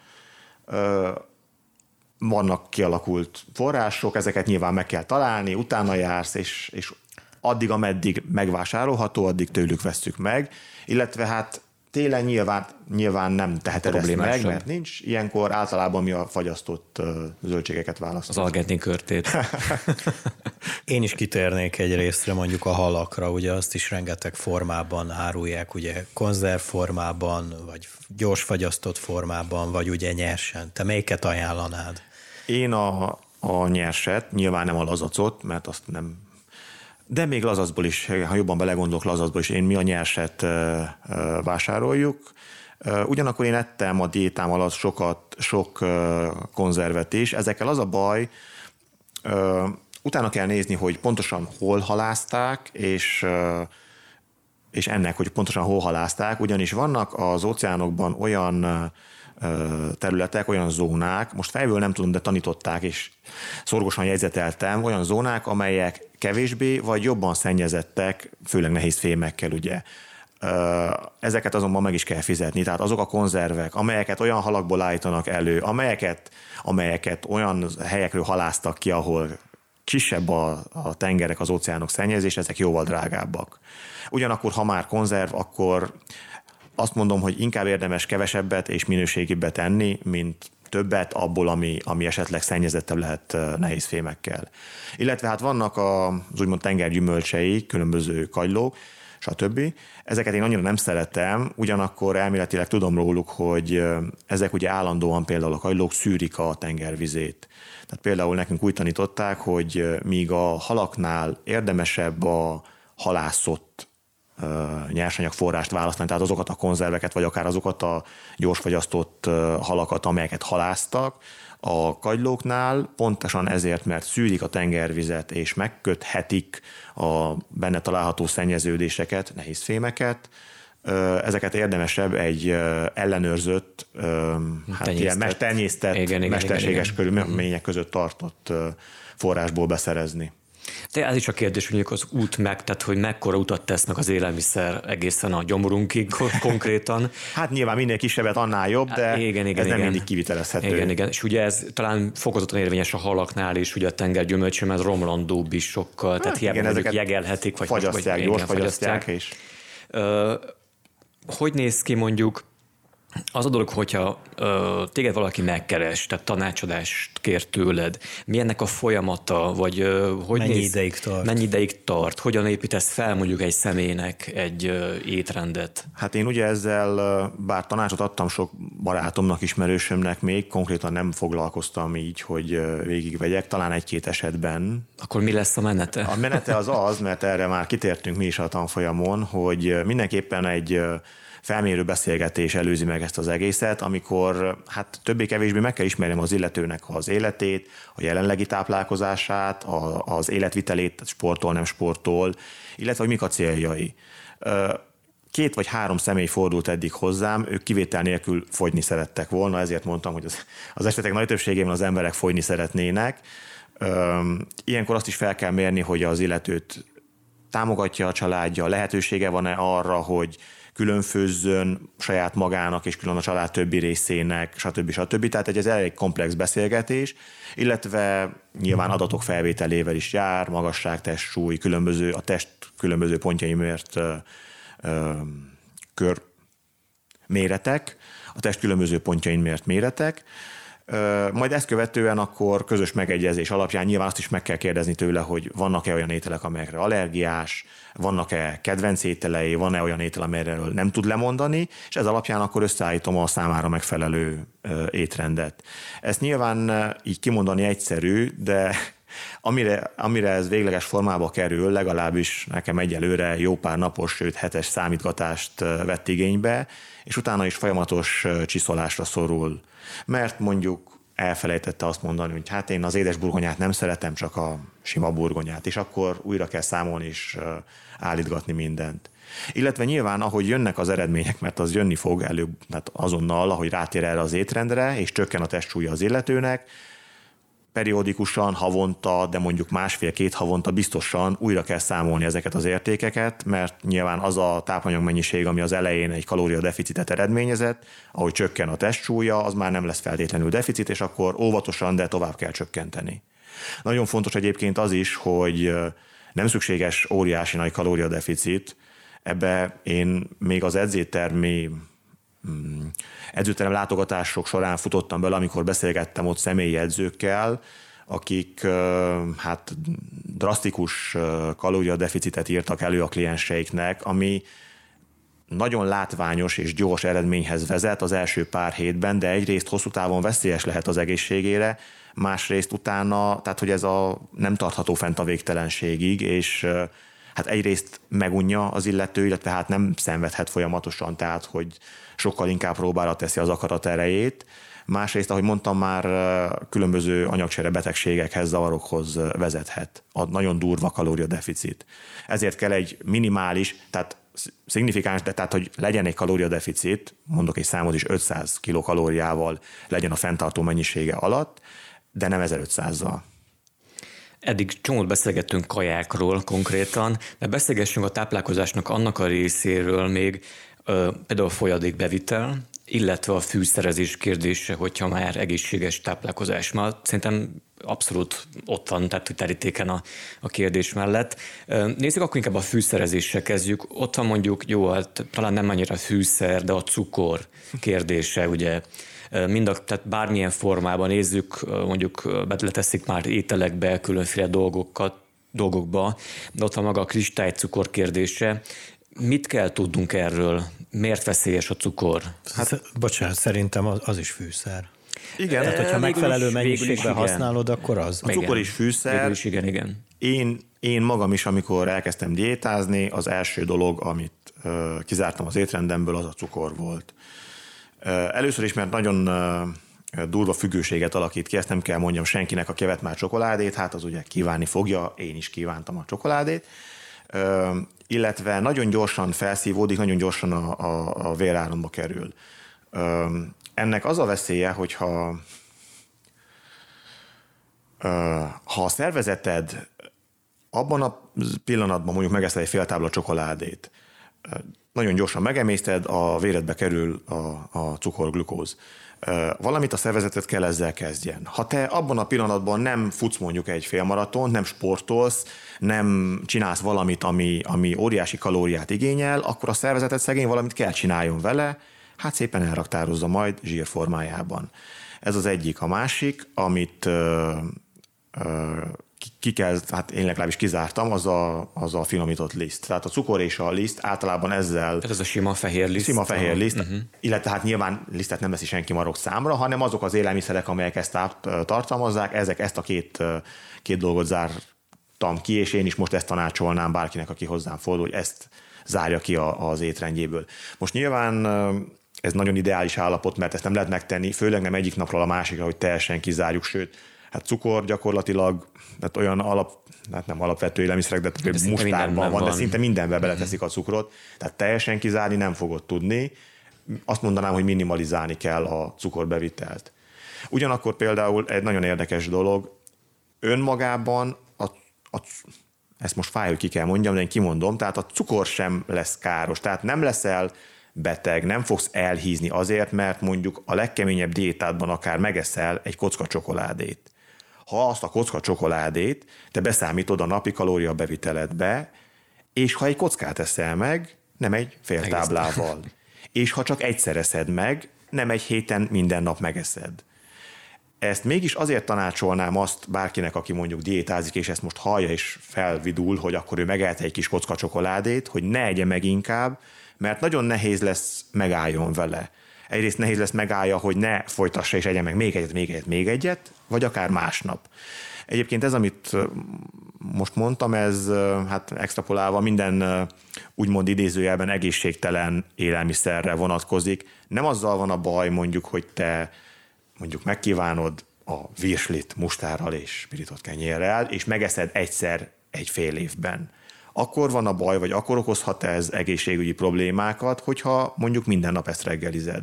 S1: Vannak kialakult források, ezeket nyilván meg kell találni, utána jársz, és, és addig, ameddig megvásárolható, addig tőlük vesszük meg, illetve hát Télen nyilván, nyilván nem teheted ezt meg, sem. mert nincs. Ilyenkor általában mi a fagyasztott zöldségeket választunk.
S3: Az argentin körtét.
S2: Én is kitérnék egy részre mondjuk a halakra, ugye azt is rengeteg formában árulják, ugye konzervformában, vagy gyors fagyasztott formában, vagy ugye nyersen. Te melyiket ajánlanád?
S1: Én a, a nyerset, nyilván nem a lazacot, mert azt nem de még lazacból is, ha jobban belegondolok lazacból is, én mi a nyerset vásároljuk. Ugyanakkor én ettem a diétám alatt sokat, sok konzervet is. Ezekkel az a baj, utána kell nézni, hogy pontosan hol halázták, és és ennek, hogy pontosan hol halázták, ugyanis vannak az óceánokban olyan területek, olyan zónák, most fejből nem tudom, de tanították, és szorgosan jegyzeteltem, olyan zónák, amelyek kevésbé vagy jobban szennyezettek, főleg nehéz fémekkel, ugye. Ezeket azonban meg is kell fizetni. Tehát azok a konzervek, amelyeket olyan halakból állítanak elő, amelyeket, amelyeket olyan helyekről haláztak ki, ahol kisebb a, a tengerek, az óceánok szennyezés, ezek jóval drágábbak. Ugyanakkor, ha már konzerv, akkor azt mondom, hogy inkább érdemes kevesebbet és minőségibbet enni, mint többet abból, ami, ami esetleg szennyezettebb lehet nehéz fémekkel. Illetve hát vannak az úgymond tengergyümölcsei, különböző kagylók, stb. Ezeket én annyira nem szeretem, ugyanakkor elméletileg tudom róluk, hogy ezek ugye állandóan például a kagylók szűrik a tengervizét. Tehát például nekünk úgy tanították, hogy míg a halaknál érdemesebb a halászott nyersanyagforrást választani, tehát azokat a konzerveket, vagy akár azokat a gyorsfagyasztott halakat, amelyeket haláztak, a kagylóknál pontosan ezért, mert szűrik a tengervizet és megköthetik a benne található szennyeződéseket, nehéz fémeket, ezeket érdemesebb egy ellenőrzött, hát ilyen tenyésztett, igen, igen, mesterséges igen, igen. körülmények között tartott forrásból beszerezni.
S3: De ez is a kérdés, hogy az út meg, tehát hogy mekkora utat tesznek az élelmiszer egészen a gyomorunkig konkrétan.
S1: hát nyilván minél kisebbet, annál jobb, de igen, igen, ez nem igen. mindig kivitelezhető.
S3: Igen, igen, és ugye ez talán fokozottan érvényes a halaknál is, ugye a tengergyümölcsöm, ez romlandóbb is sokkal, hát, tehát hiába igen, jegelhetik, vagy
S1: fagyasztják, vagy, gyors igen, fagyasztják. És...
S3: Uh, hogy néz ki mondjuk az a dolog, hogyha ö, téged valaki megkeres, tehát tanácsadást kér tőled, mi ennek a folyamata, vagy ö, hogy
S2: mennyi néz, ideig tart?
S3: Mennyi ideig tart? Hogyan építesz fel mondjuk egy személynek egy ö, étrendet?
S1: Hát én ugye ezzel, bár tanácsot adtam sok barátomnak, ismerősömnek még, konkrétan nem foglalkoztam így, hogy végigvegyek, talán egy-két esetben.
S3: Akkor mi lesz a menete?
S1: A menete az az, mert erre már kitértünk mi is a tanfolyamon, hogy mindenképpen egy felmérő beszélgetés előzi meg ezt az egészet, amikor hát többé-kevésbé meg kell ismernem az illetőnek az életét, a jelenlegi táplálkozását, a, az életvitelét, sportol, nem sportol, illetve hogy mik a céljai. Két vagy három személy fordult eddig hozzám, ők kivétel nélkül fogyni szerettek volna, ezért mondtam, hogy az, az esetek nagy többségében az emberek fogyni szeretnének. Ilyenkor azt is fel kell mérni, hogy az illetőt támogatja a családja, lehetősége van-e arra, hogy különfőzzön saját magának és külön a család többi részének, stb. stb. Tehát egy ez elég komplex beszélgetés, illetve nyilván adatok felvételével is jár, magasság, test, súly, különböző, a test különböző pontjaimért ö, kör méretek, a test különböző pontjain mért méretek, majd ezt követően akkor közös megegyezés alapján nyilván azt is meg kell kérdezni tőle, hogy vannak-e olyan ételek, amelyekre allergiás, vannak-e kedvenc ételei, van-e olyan étel, amelyről nem tud lemondani, és ez alapján akkor összeállítom a számára megfelelő étrendet. Ezt nyilván így kimondani egyszerű, de amire, amire ez végleges formába kerül, legalábbis nekem egyelőre jó pár napos, sőt hetes számítgatást vett igénybe, és utána is folyamatos csiszolásra szorul. Mert mondjuk elfelejtette azt mondani, hogy hát én az édes burgonyát nem szeretem, csak a sima burgonyát, és akkor újra kell számolni és állítgatni mindent. Illetve nyilván, ahogy jönnek az eredmények, mert az jönni fog előbb, hát azonnal, ahogy rátér erre az étrendre, és csökken a testsúlya az illetőnek, periódikusan, havonta, de mondjuk másfél-két havonta biztosan újra kell számolni ezeket az értékeket, mert nyilván az a tápanyagmennyiség, ami az elején egy kalóriadeficitet eredményezett, ahogy csökken a testsúlya, az már nem lesz feltétlenül deficit, és akkor óvatosan, de tovább kell csökkenteni. Nagyon fontos egyébként az is, hogy nem szükséges óriási nagy kalóriadeficit, ebbe én még az edzétermi Mm, edzőterem látogatások során futottam bele, amikor beszélgettem ott személyi edzőkkel, akik hát drasztikus kalóriadeficitet írtak elő a klienseiknek, ami nagyon látványos és gyors eredményhez vezet az első pár hétben, de egyrészt hosszú távon veszélyes lehet az egészségére, másrészt utána, tehát hogy ez a nem tartható fent a végtelenségig, és hát egyrészt megunja az illető, illetve hát nem szenvedhet folyamatosan, tehát hogy sokkal inkább próbára teszi az akarat erejét. Másrészt, ahogy mondtam már, különböző anyagcsere betegségekhez, zavarokhoz vezethet. A nagyon durva kalóriadeficit. Ezért kell egy minimális, tehát szignifikáns, de tehát, hogy legyen egy kalóriadeficit, mondok egy számot is 500 kilokalóriával legyen a fenntartó mennyisége alatt, de nem 1500-zal.
S3: Eddig csomót beszélgettünk kajákról konkrétan, de beszélgessünk a táplálkozásnak annak a részéről még, például a folyadékbevitel, illetve a fűszerezés kérdése, hogyha már egészséges táplálkozás. Ma szerintem abszolút ott van, tehát terítéken a, a kérdés mellett. Nézzük akkor inkább a fűszerezéssel kezdjük. Ott van mondjuk, jó, hát talán nem annyira fűszer, de a cukor kérdése, ugye mind a, tehát bármilyen formában nézzük, mondjuk leteszik már ételekbe különféle dolgokat, dolgokba, de ott van maga a kristálycukor kérdése. Mit kell tudnunk erről? Miért veszélyes a cukor?
S2: Hát, bocsánat, szerintem az, az is fűszer.
S1: Igen.
S2: Tehát, hogyha megfelelő mennyiségben használod, akkor az.
S1: A cukor is fűszer.
S3: is igen, igen.
S1: Én, én magam is, amikor elkezdtem diétázni, az első dolog, amit uh, kizártam az étrendemből, az a cukor volt. Uh, először is, mert nagyon uh, durva függőséget alakít ki, ezt nem kell mondjam senkinek, aki kevet már csokoládét, hát az ugye kívánni fogja, én is kívántam a csokoládét illetve nagyon gyorsan felszívódik, nagyon gyorsan a, a, a véráramba kerül. Ennek az a veszélye, hogyha ha a szervezeted abban a pillanatban mondjuk megeszel egy fél tábla csokoládét, nagyon gyorsan megemészted, a véredbe kerül a, a cukorglukóz valamit a szervezetet kell ezzel kezdjen. Ha te abban a pillanatban nem futsz mondjuk egy félmaraton, nem sportolsz, nem csinálsz valamit, ami, ami óriási kalóriát igényel, akkor a szervezetet szegény valamit kell csináljon vele, hát szépen elraktározza majd zsír formájában. Ez az egyik. A másik, amit ö, ö, ki kell, hát én legalábbis kizártam, az a, az a finomított liszt. Tehát a cukor és a liszt általában ezzel...
S3: Ez a sima fehér liszt?
S1: Sima fehér liszt, uh-huh. illetve hát nyilván lisztet nem veszi senki marok számra, hanem azok az élelmiszerek, amelyek ezt tartalmazzák, ezek ezt a két, két dolgot zártam ki, és én is most ezt tanácsolnám bárkinek, aki hozzám fordul, hogy ezt zárja ki a, az étrendjéből. Most nyilván ez nagyon ideális állapot, mert ezt nem lehet megtenni, főleg nem egyik napról a másikra, hogy teljesen kizárjuk, sőt, hát cukor gyakorlatilag, tehát olyan alap, hát nem alapvető élelmiszerek, de, de mustárban van, van, de szinte mindenbe beleteszik a cukrot, tehát teljesen kizárni nem fogod tudni. Azt mondanám, hogy minimalizálni kell a cukorbevitelt. Ugyanakkor például egy nagyon érdekes dolog, önmagában a, a ezt most fáj, hogy ki kell mondjam, de én kimondom, tehát a cukor sem lesz káros, tehát nem leszel beteg, nem fogsz elhízni azért, mert mondjuk a legkeményebb diétádban akár megeszel egy kocka csokoládét. Ha azt a kocka csokoládét te beszámítod a napi kalória beviteledbe, és ha egy kockát eszel meg, nem egy fél táblával. És ha csak egyszer eszed meg, nem egy héten minden nap megeszed. Ezt mégis azért tanácsolnám azt bárkinek, aki mondjuk diétázik, és ezt most hallja és felvidul, hogy akkor ő megelt egy kis kocka csokoládét, hogy ne egye meg inkább, mert nagyon nehéz lesz megálljon vele. Egyrészt nehéz lesz megállja, hogy ne folytassa és egye meg még egyet, még egyet, még egyet, vagy akár másnap. Egyébként ez, amit most mondtam, ez hát extrapolálva minden úgymond idézőjelben egészségtelen élelmiszerre vonatkozik. Nem azzal van a baj mondjuk, hogy te mondjuk megkívánod a virslit mustárral és pirított kenyérrel, és megeszed egyszer egy fél évben. Akkor van a baj, vagy akkor okozhat ez egészségügyi problémákat, hogyha mondjuk minden nap ezt reggelized.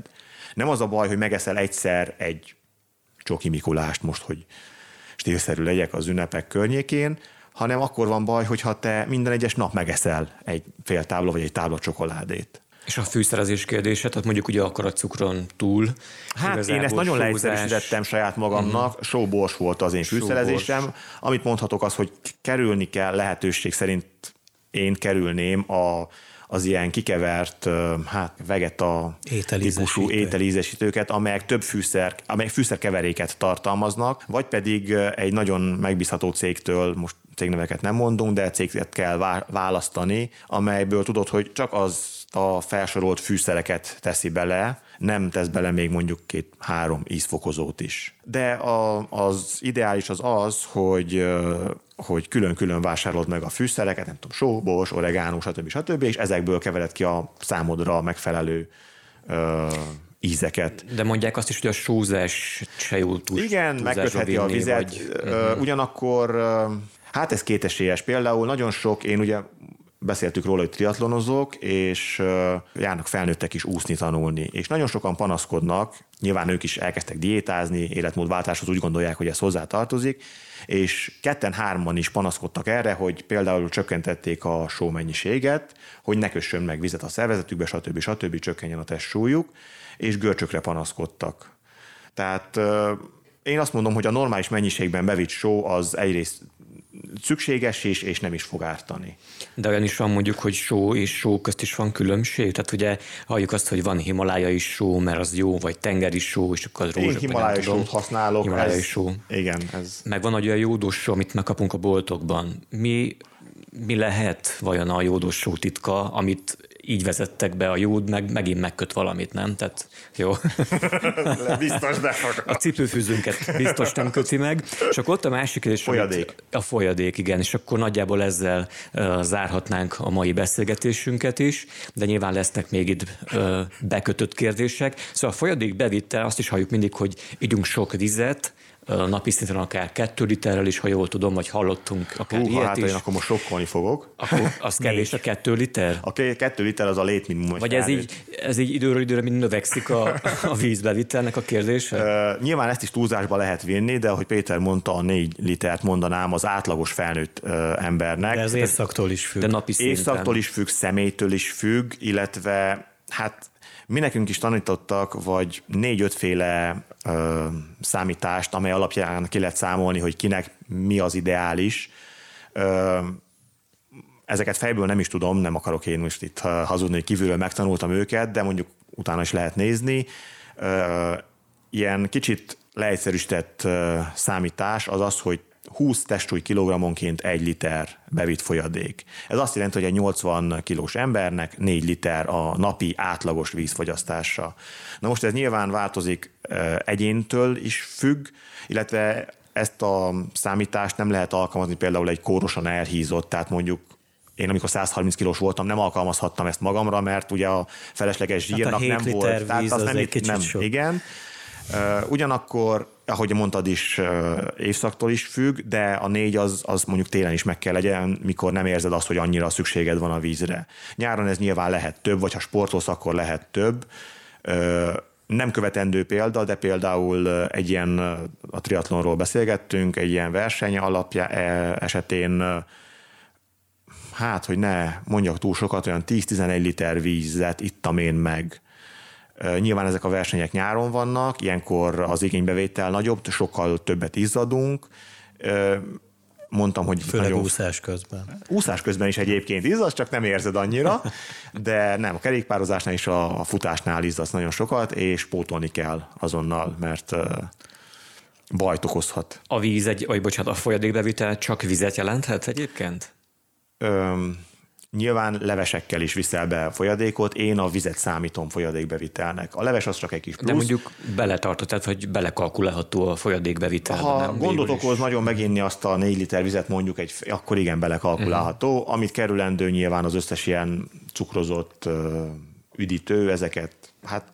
S1: Nem az a baj, hogy megeszel egyszer egy csoki Mikulást most, hogy stílszerű legyek az ünnepek környékén, hanem akkor van baj, hogyha te minden egyes nap megeszel egy fél tábla vagy egy tábla csokoládét.
S3: És a fűszerezés kérdése, tehát mondjuk ugye akkor a cukron túl.
S1: Hát én ezt nagyon leegyszerűsítettem saját magamnak, uh-huh. sóbors volt az én fűszerezésem. Amit mondhatok az, hogy kerülni kell lehetőség szerint én kerülném a, az ilyen kikevert, hát vegeta típusú ételízesítőket, amelyek több fűszer, amelyek fűszerkeveréket tartalmaznak, vagy pedig egy nagyon megbízható cégtől, most cégneveket nem mondunk, de céget kell választani, amelyből tudod, hogy csak az a felsorolt fűszereket teszi bele, nem tesz bele még mondjuk két-három ízfokozót is. De a, az ideális az az, hogy hogy külön-külön vásárolod meg a fűszereket, nem tudom, só, bors, oregánó, stb. stb. és ezekből kevered ki a számodra megfelelő ö, ízeket.
S3: De mondják azt is, hogy a sózás se jó túl.
S1: Igen, megkötheti a vizet, vagy... uh-huh. ugyanakkor hát ez kétesélyes. Például nagyon sok, én ugye beszéltük róla, hogy triatlonozók, és járnak felnőttek is úszni, tanulni. És nagyon sokan panaszkodnak, nyilván ők is elkezdtek diétázni, életmódváltáshoz úgy gondolják, hogy ez hozzá tartozik, és ketten-hárman is panaszkodtak erre, hogy például csökkentették a só mennyiséget, hogy ne kössön meg vizet a szervezetükbe, stb. stb. csökkenjen a testsúlyuk, és görcsökre panaszkodtak. Tehát én azt mondom, hogy a normális mennyiségben bevitt só az egyrészt szükséges és, és nem is fog ártani.
S3: De olyan is van mondjuk, hogy só és só közt is van különbség? Tehát ugye halljuk azt, hogy van himalájai só, mert az jó, vagy tengeri só, és akkor az rózsa. Én
S1: himalájai sót használok.
S3: Himalájai ez, só.
S1: Igen. Ez.
S3: Meg van olyan jódós só, amit megkapunk a boltokban. Mi mi lehet vajon a jódós só titka, amit így vezettek be a jód, meg megint megköt valamit, nem? Tehát jó.
S1: biztos, de
S3: A cipőfűzőnket biztos nem köti meg. Akkor ott a másik kérdés.
S1: Folyadék.
S3: A folyadék, igen. És akkor nagyjából ezzel uh, zárhatnánk a mai beszélgetésünket is, de nyilván lesznek még itt uh, bekötött kérdések. Szóval a folyadék bevitte, azt is halljuk mindig, hogy ígyunk sok vizet, napi szinten akár kettő literrel is, ha jól tudom, vagy hallottunk akár Hú, ilyet
S1: hát
S3: is.
S1: én akkor most sokkolni fogok.
S3: Akkor az kevés a kettő liter?
S1: A kettő liter az a létminimum.
S3: Vagy ez így, ez így időről időre mind növekszik a, a vízbevitelnek a kérdése?
S1: Uh, nyilván ezt is túlzásba lehet vinni, de ahogy Péter mondta, a négy litert mondanám az átlagos felnőtt uh, embernek.
S2: De ez évszaktól is függ.
S3: De napi szinten.
S1: Évszaktól is függ, személytől is függ, illetve hát mi nekünk is tanítottak, vagy négy-ötféle ö, számítást, amely alapján ki lehet számolni, hogy kinek mi az ideális. Ö, ezeket fejből nem is tudom, nem akarok én most itt hazudni, hogy kívülről megtanultam őket, de mondjuk utána is lehet nézni. Ö, ilyen kicsit leegyszerűsített számítás az az, hogy 20 testsúly kilogrammonként 1 liter bevitt folyadék. Ez azt jelenti, hogy egy 80 kilós embernek 4 liter a napi átlagos vízfogyasztása. Na most ez nyilván változik egyéntől is függ, illetve ezt a számítást nem lehet alkalmazni például egy kórosan elhízott, tehát mondjuk én amikor 130 kilós voltam, nem alkalmazhattam ezt magamra, mert ugye a felesleges zsírnak
S2: hát
S1: nem volt.
S2: Tehát az nem, egy nem, sok.
S1: Igen. Ugyanakkor ahogy mondtad is, évszaktól is függ, de a négy az, az mondjuk télen is meg kell legyen, mikor nem érzed azt, hogy annyira szükséged van a vízre. Nyáron ez nyilván lehet több, vagy ha sportolsz, akkor lehet több. Nem követendő példa, de például egy ilyen, a triatlonról beszélgettünk, egy ilyen verseny alapja e, esetén hát, hogy ne mondjak túl sokat, olyan 10-11 liter vízet ittam én meg. Nyilván ezek a versenyek nyáron vannak, ilyenkor az igénybevétel nagyobb, sokkal többet izzadunk. Mondtam, hogy...
S2: Főleg nagyon... úszás közben.
S1: Úszás közben is egyébként izzadsz, csak nem érzed annyira, de nem, a kerékpározásnál és a futásnál izzadsz nagyon sokat, és pótolni kell azonnal, mert bajt okozhat.
S3: A víz, egy, vagy bocsánat, a folyadékbevitel csak vizet jelenthet egyébként?
S1: Öm, nyilván levesekkel is viszel be folyadékot, én a vizet számítom folyadékbevitelnek. A leves az csak egy kis plusz.
S3: De mondjuk beletartott, tehát hogy belekalkulálható a folyadékbevitel.
S1: Ha nem gondot okoz nagyon meginni azt a 4 liter vizet mondjuk, egy, akkor igen, belekalkulálható. Uh-huh. Amit kerülendő nyilván az összes ilyen cukrozott üdítő, ezeket hát,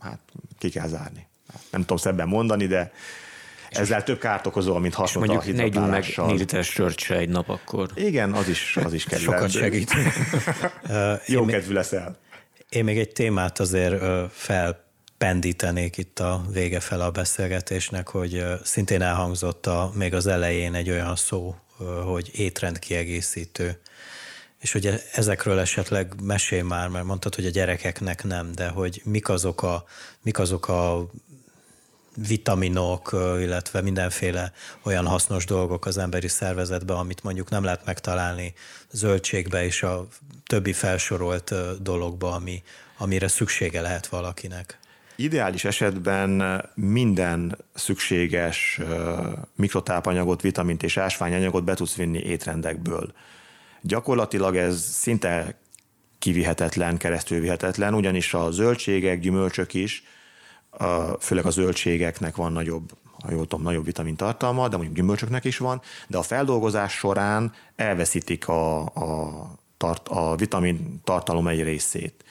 S1: hát ki kell zárni. Nem tudom szebben mondani, de ezzel több kárt okozol, mint hasonló
S3: a mondjuk meg 4 literes sört egy nap akkor.
S1: Igen, az is, az is kell.
S2: Sokat segít.
S1: Jó kedvű leszel.
S2: Én még egy témát azért felpendítenék itt a vége fel a beszélgetésnek, hogy szintén elhangzott a, még az elején egy olyan szó, hogy étrend kiegészítő. És hogy ezekről esetleg mesél már, mert mondtad, hogy a gyerekeknek nem, de hogy mik azok a, mik azok a vitaminok, illetve mindenféle olyan hasznos dolgok az emberi szervezetben, amit mondjuk nem lehet megtalálni zöldségbe és a többi felsorolt dologba, ami, amire szüksége lehet valakinek.
S1: Ideális esetben minden szükséges mikrotápanyagot, vitamint és ásványanyagot be tudsz vinni étrendekből. Gyakorlatilag ez szinte kivihetetlen, keresztülvihetetlen, ugyanis a zöldségek, gyümölcsök is főleg a zöldségeknek van nagyobb, ha jól tudom, nagyobb vitamin tartalma, de mondjuk gyümölcsöknek is van, de a feldolgozás során elveszítik a, a, tart, a vitamin tartalom egy részét.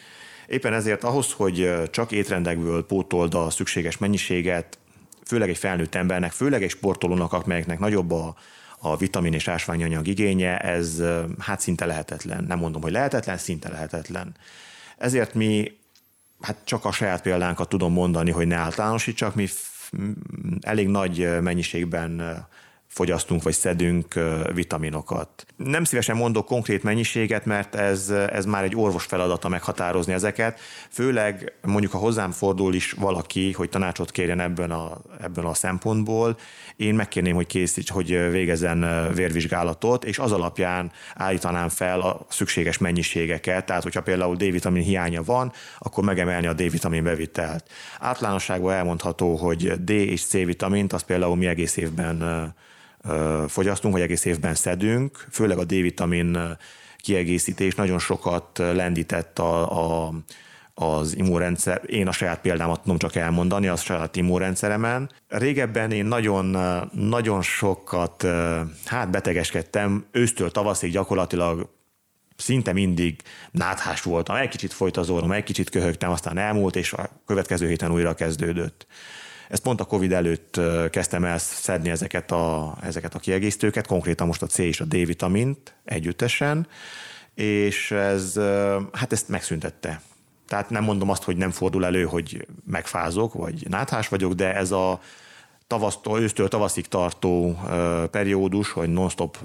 S1: Éppen ezért ahhoz, hogy csak étrendekből pótold a szükséges mennyiséget, főleg egy felnőtt embernek, főleg egy sportolónak, amelyeknek nagyobb a, a vitamin és ásványanyag igénye, ez hát szinte lehetetlen. Nem mondom, hogy lehetetlen, szinte lehetetlen. Ezért mi hát csak a saját példánkat tudom mondani, hogy ne általánosítsak, mi elég nagy mennyiségben fogyasztunk vagy szedünk vitaminokat. Nem szívesen mondok konkrét mennyiséget, mert ez, ez már egy orvos feladata meghatározni ezeket, főleg mondjuk ha hozzám fordul is valaki, hogy tanácsot kérjen ebben a, ebben a szempontból, én megkérném, hogy készíts, hogy végezzen vérvizsgálatot, és az alapján állítanám fel a szükséges mennyiségeket, tehát hogyha például D-vitamin hiánya van, akkor megemelni a D-vitamin bevitelt. Általánosságban elmondható, hogy D és C-vitamint, az például mi egész évben fogyasztunk, vagy egész évben szedünk, főleg a D-vitamin kiegészítés nagyon sokat lendített a, a, az immunrendszer, én a saját példámat tudom csak elmondani, az saját immunrendszeremen. Régebben én nagyon, nagyon sokat, hát betegeskedtem, ősztől tavaszig gyakorlatilag szinte mindig náthás voltam, egy kicsit folyt az orrom, egy kicsit köhögtem, aztán elmúlt, és a következő héten újra kezdődött. Ezt pont a Covid előtt kezdtem el szedni ezeket a, ezeket a kiegészítőket, konkrétan most a C és a D-vitamint együttesen, és ez, hát ezt megszüntette. Tehát nem mondom azt, hogy nem fordul elő, hogy megfázok, vagy náthás vagyok, de ez a tavasztól, ősztől tavaszig tartó periódus, hogy non-stop,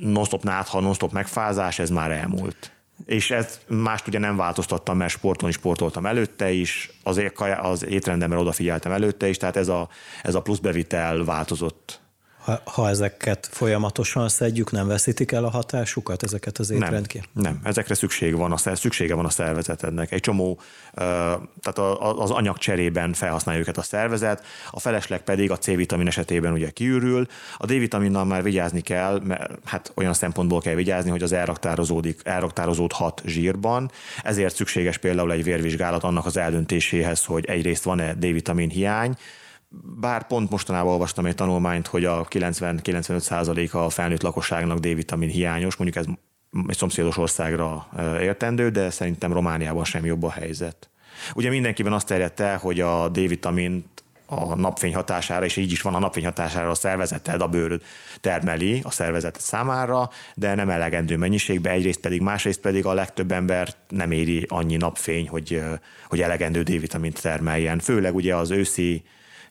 S1: non-stop nátha, non-stop megfázás, ez már elmúlt és ez mást ugye nem változtattam, mert sporton is sportoltam előtte is, az, az étrendemre odafigyeltem előtte is, tehát ez a, ez a plusz bevitel változott
S2: ha, ha ezeket folyamatosan szedjük, nem veszítik el a hatásukat, ezeket az étrendki?
S1: Nem, nem, ezekre szükség van, a, szüksége van a szervezetednek. Egy csomó, tehát az anyag cserében felhasználja őket a szervezet, a felesleg pedig a C-vitamin esetében ugye kiürül. A D-vitaminnal már vigyázni kell, mert hát olyan szempontból kell vigyázni, hogy az elraktározódik, elraktározódhat zsírban, ezért szükséges például egy vérvizsgálat annak az eldöntéséhez, hogy egyrészt van-e D-vitamin hiány, bár pont mostanában olvastam egy tanulmányt, hogy a 90-95 a felnőtt lakosságnak D-vitamin hiányos, mondjuk ez egy szomszédos országra értendő, de szerintem Romániában sem jobb a helyzet. Ugye mindenkiben azt terjedt hogy a D-vitamint a napfény hatására, és így is van a napfény hatására a szervezeted, a bőröd termeli a szervezet számára, de nem elegendő mennyiségben, egyrészt pedig, másrészt pedig a legtöbb ember nem éri annyi napfény, hogy, hogy elegendő D-vitamint termeljen. Főleg ugye az őszi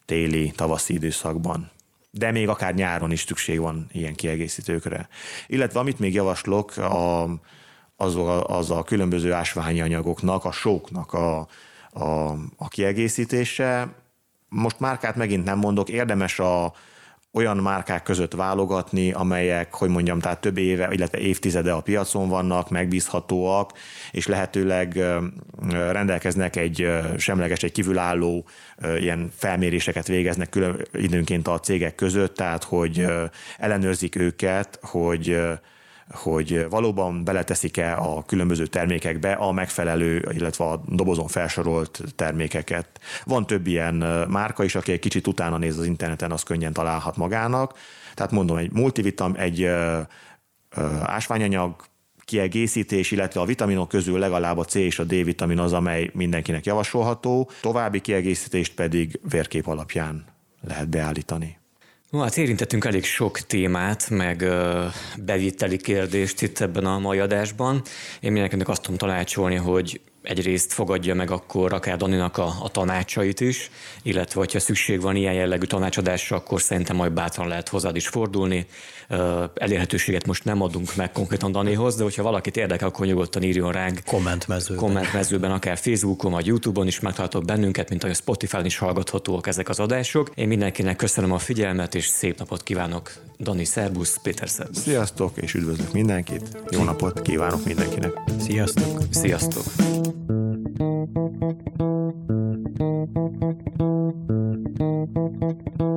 S1: téli, tavaszi időszakban. de még akár nyáron is szükség van ilyen kiegészítőkre. Illetve amit még javaslok, a, az, a, az a különböző ásványi anyagoknak, a sóknak a, a, a kiegészítése. Most márkát megint nem mondok, érdemes a, olyan márkák között válogatni, amelyek, hogy mondjam, tehát több éve, illetve évtizede a piacon vannak, megbízhatóak, és lehetőleg rendelkeznek egy semleges, egy kívülálló ilyen felméréseket végeznek külön időnként a cégek között, tehát hogy ellenőrzik őket, hogy hogy valóban beleteszik-e a különböző termékekbe a megfelelő, illetve a dobozon felsorolt termékeket. Van több ilyen márka is, aki egy kicsit utána néz az interneten, az könnyen találhat magának. Tehát mondom, egy multivitam, egy ásványanyag, kiegészítés, illetve a vitaminok közül legalább a C és a D vitamin az, amely mindenkinek javasolható, további kiegészítést pedig vérkép alapján lehet beállítani.
S3: No, hát érintettünk elég sok témát, meg uh, beviteli kérdést itt ebben a mai adásban. Én mindenkinek azt tudom tanácsolni, hogy egyrészt fogadja meg akkor akár Daninak a, a tanácsait is, illetve hogyha szükség van ilyen jellegű tanácsadásra, akkor szerintem majd bátran lehet hozzád is fordulni. Elérhetőséget most nem adunk meg konkrétan Danihoz, de hogyha valakit érdekel, akkor nyugodtan írjon ránk.
S2: Kommentmezőben.
S3: Kommentmezőben, akár Facebookon vagy YouTube-on is megtaláltok bennünket, mint ahogy Spotify-on is hallgathatóak ezek az adások. Én mindenkinek köszönöm a figyelmet, és szép napot kívánok. Dani, szerbusz, Péter szerbusz.
S1: Sziasztok, és üdvözlök mindenkit. Jó napot kívánok mindenkinek.
S2: Sziasztok.
S3: Sziasztok. Thank you.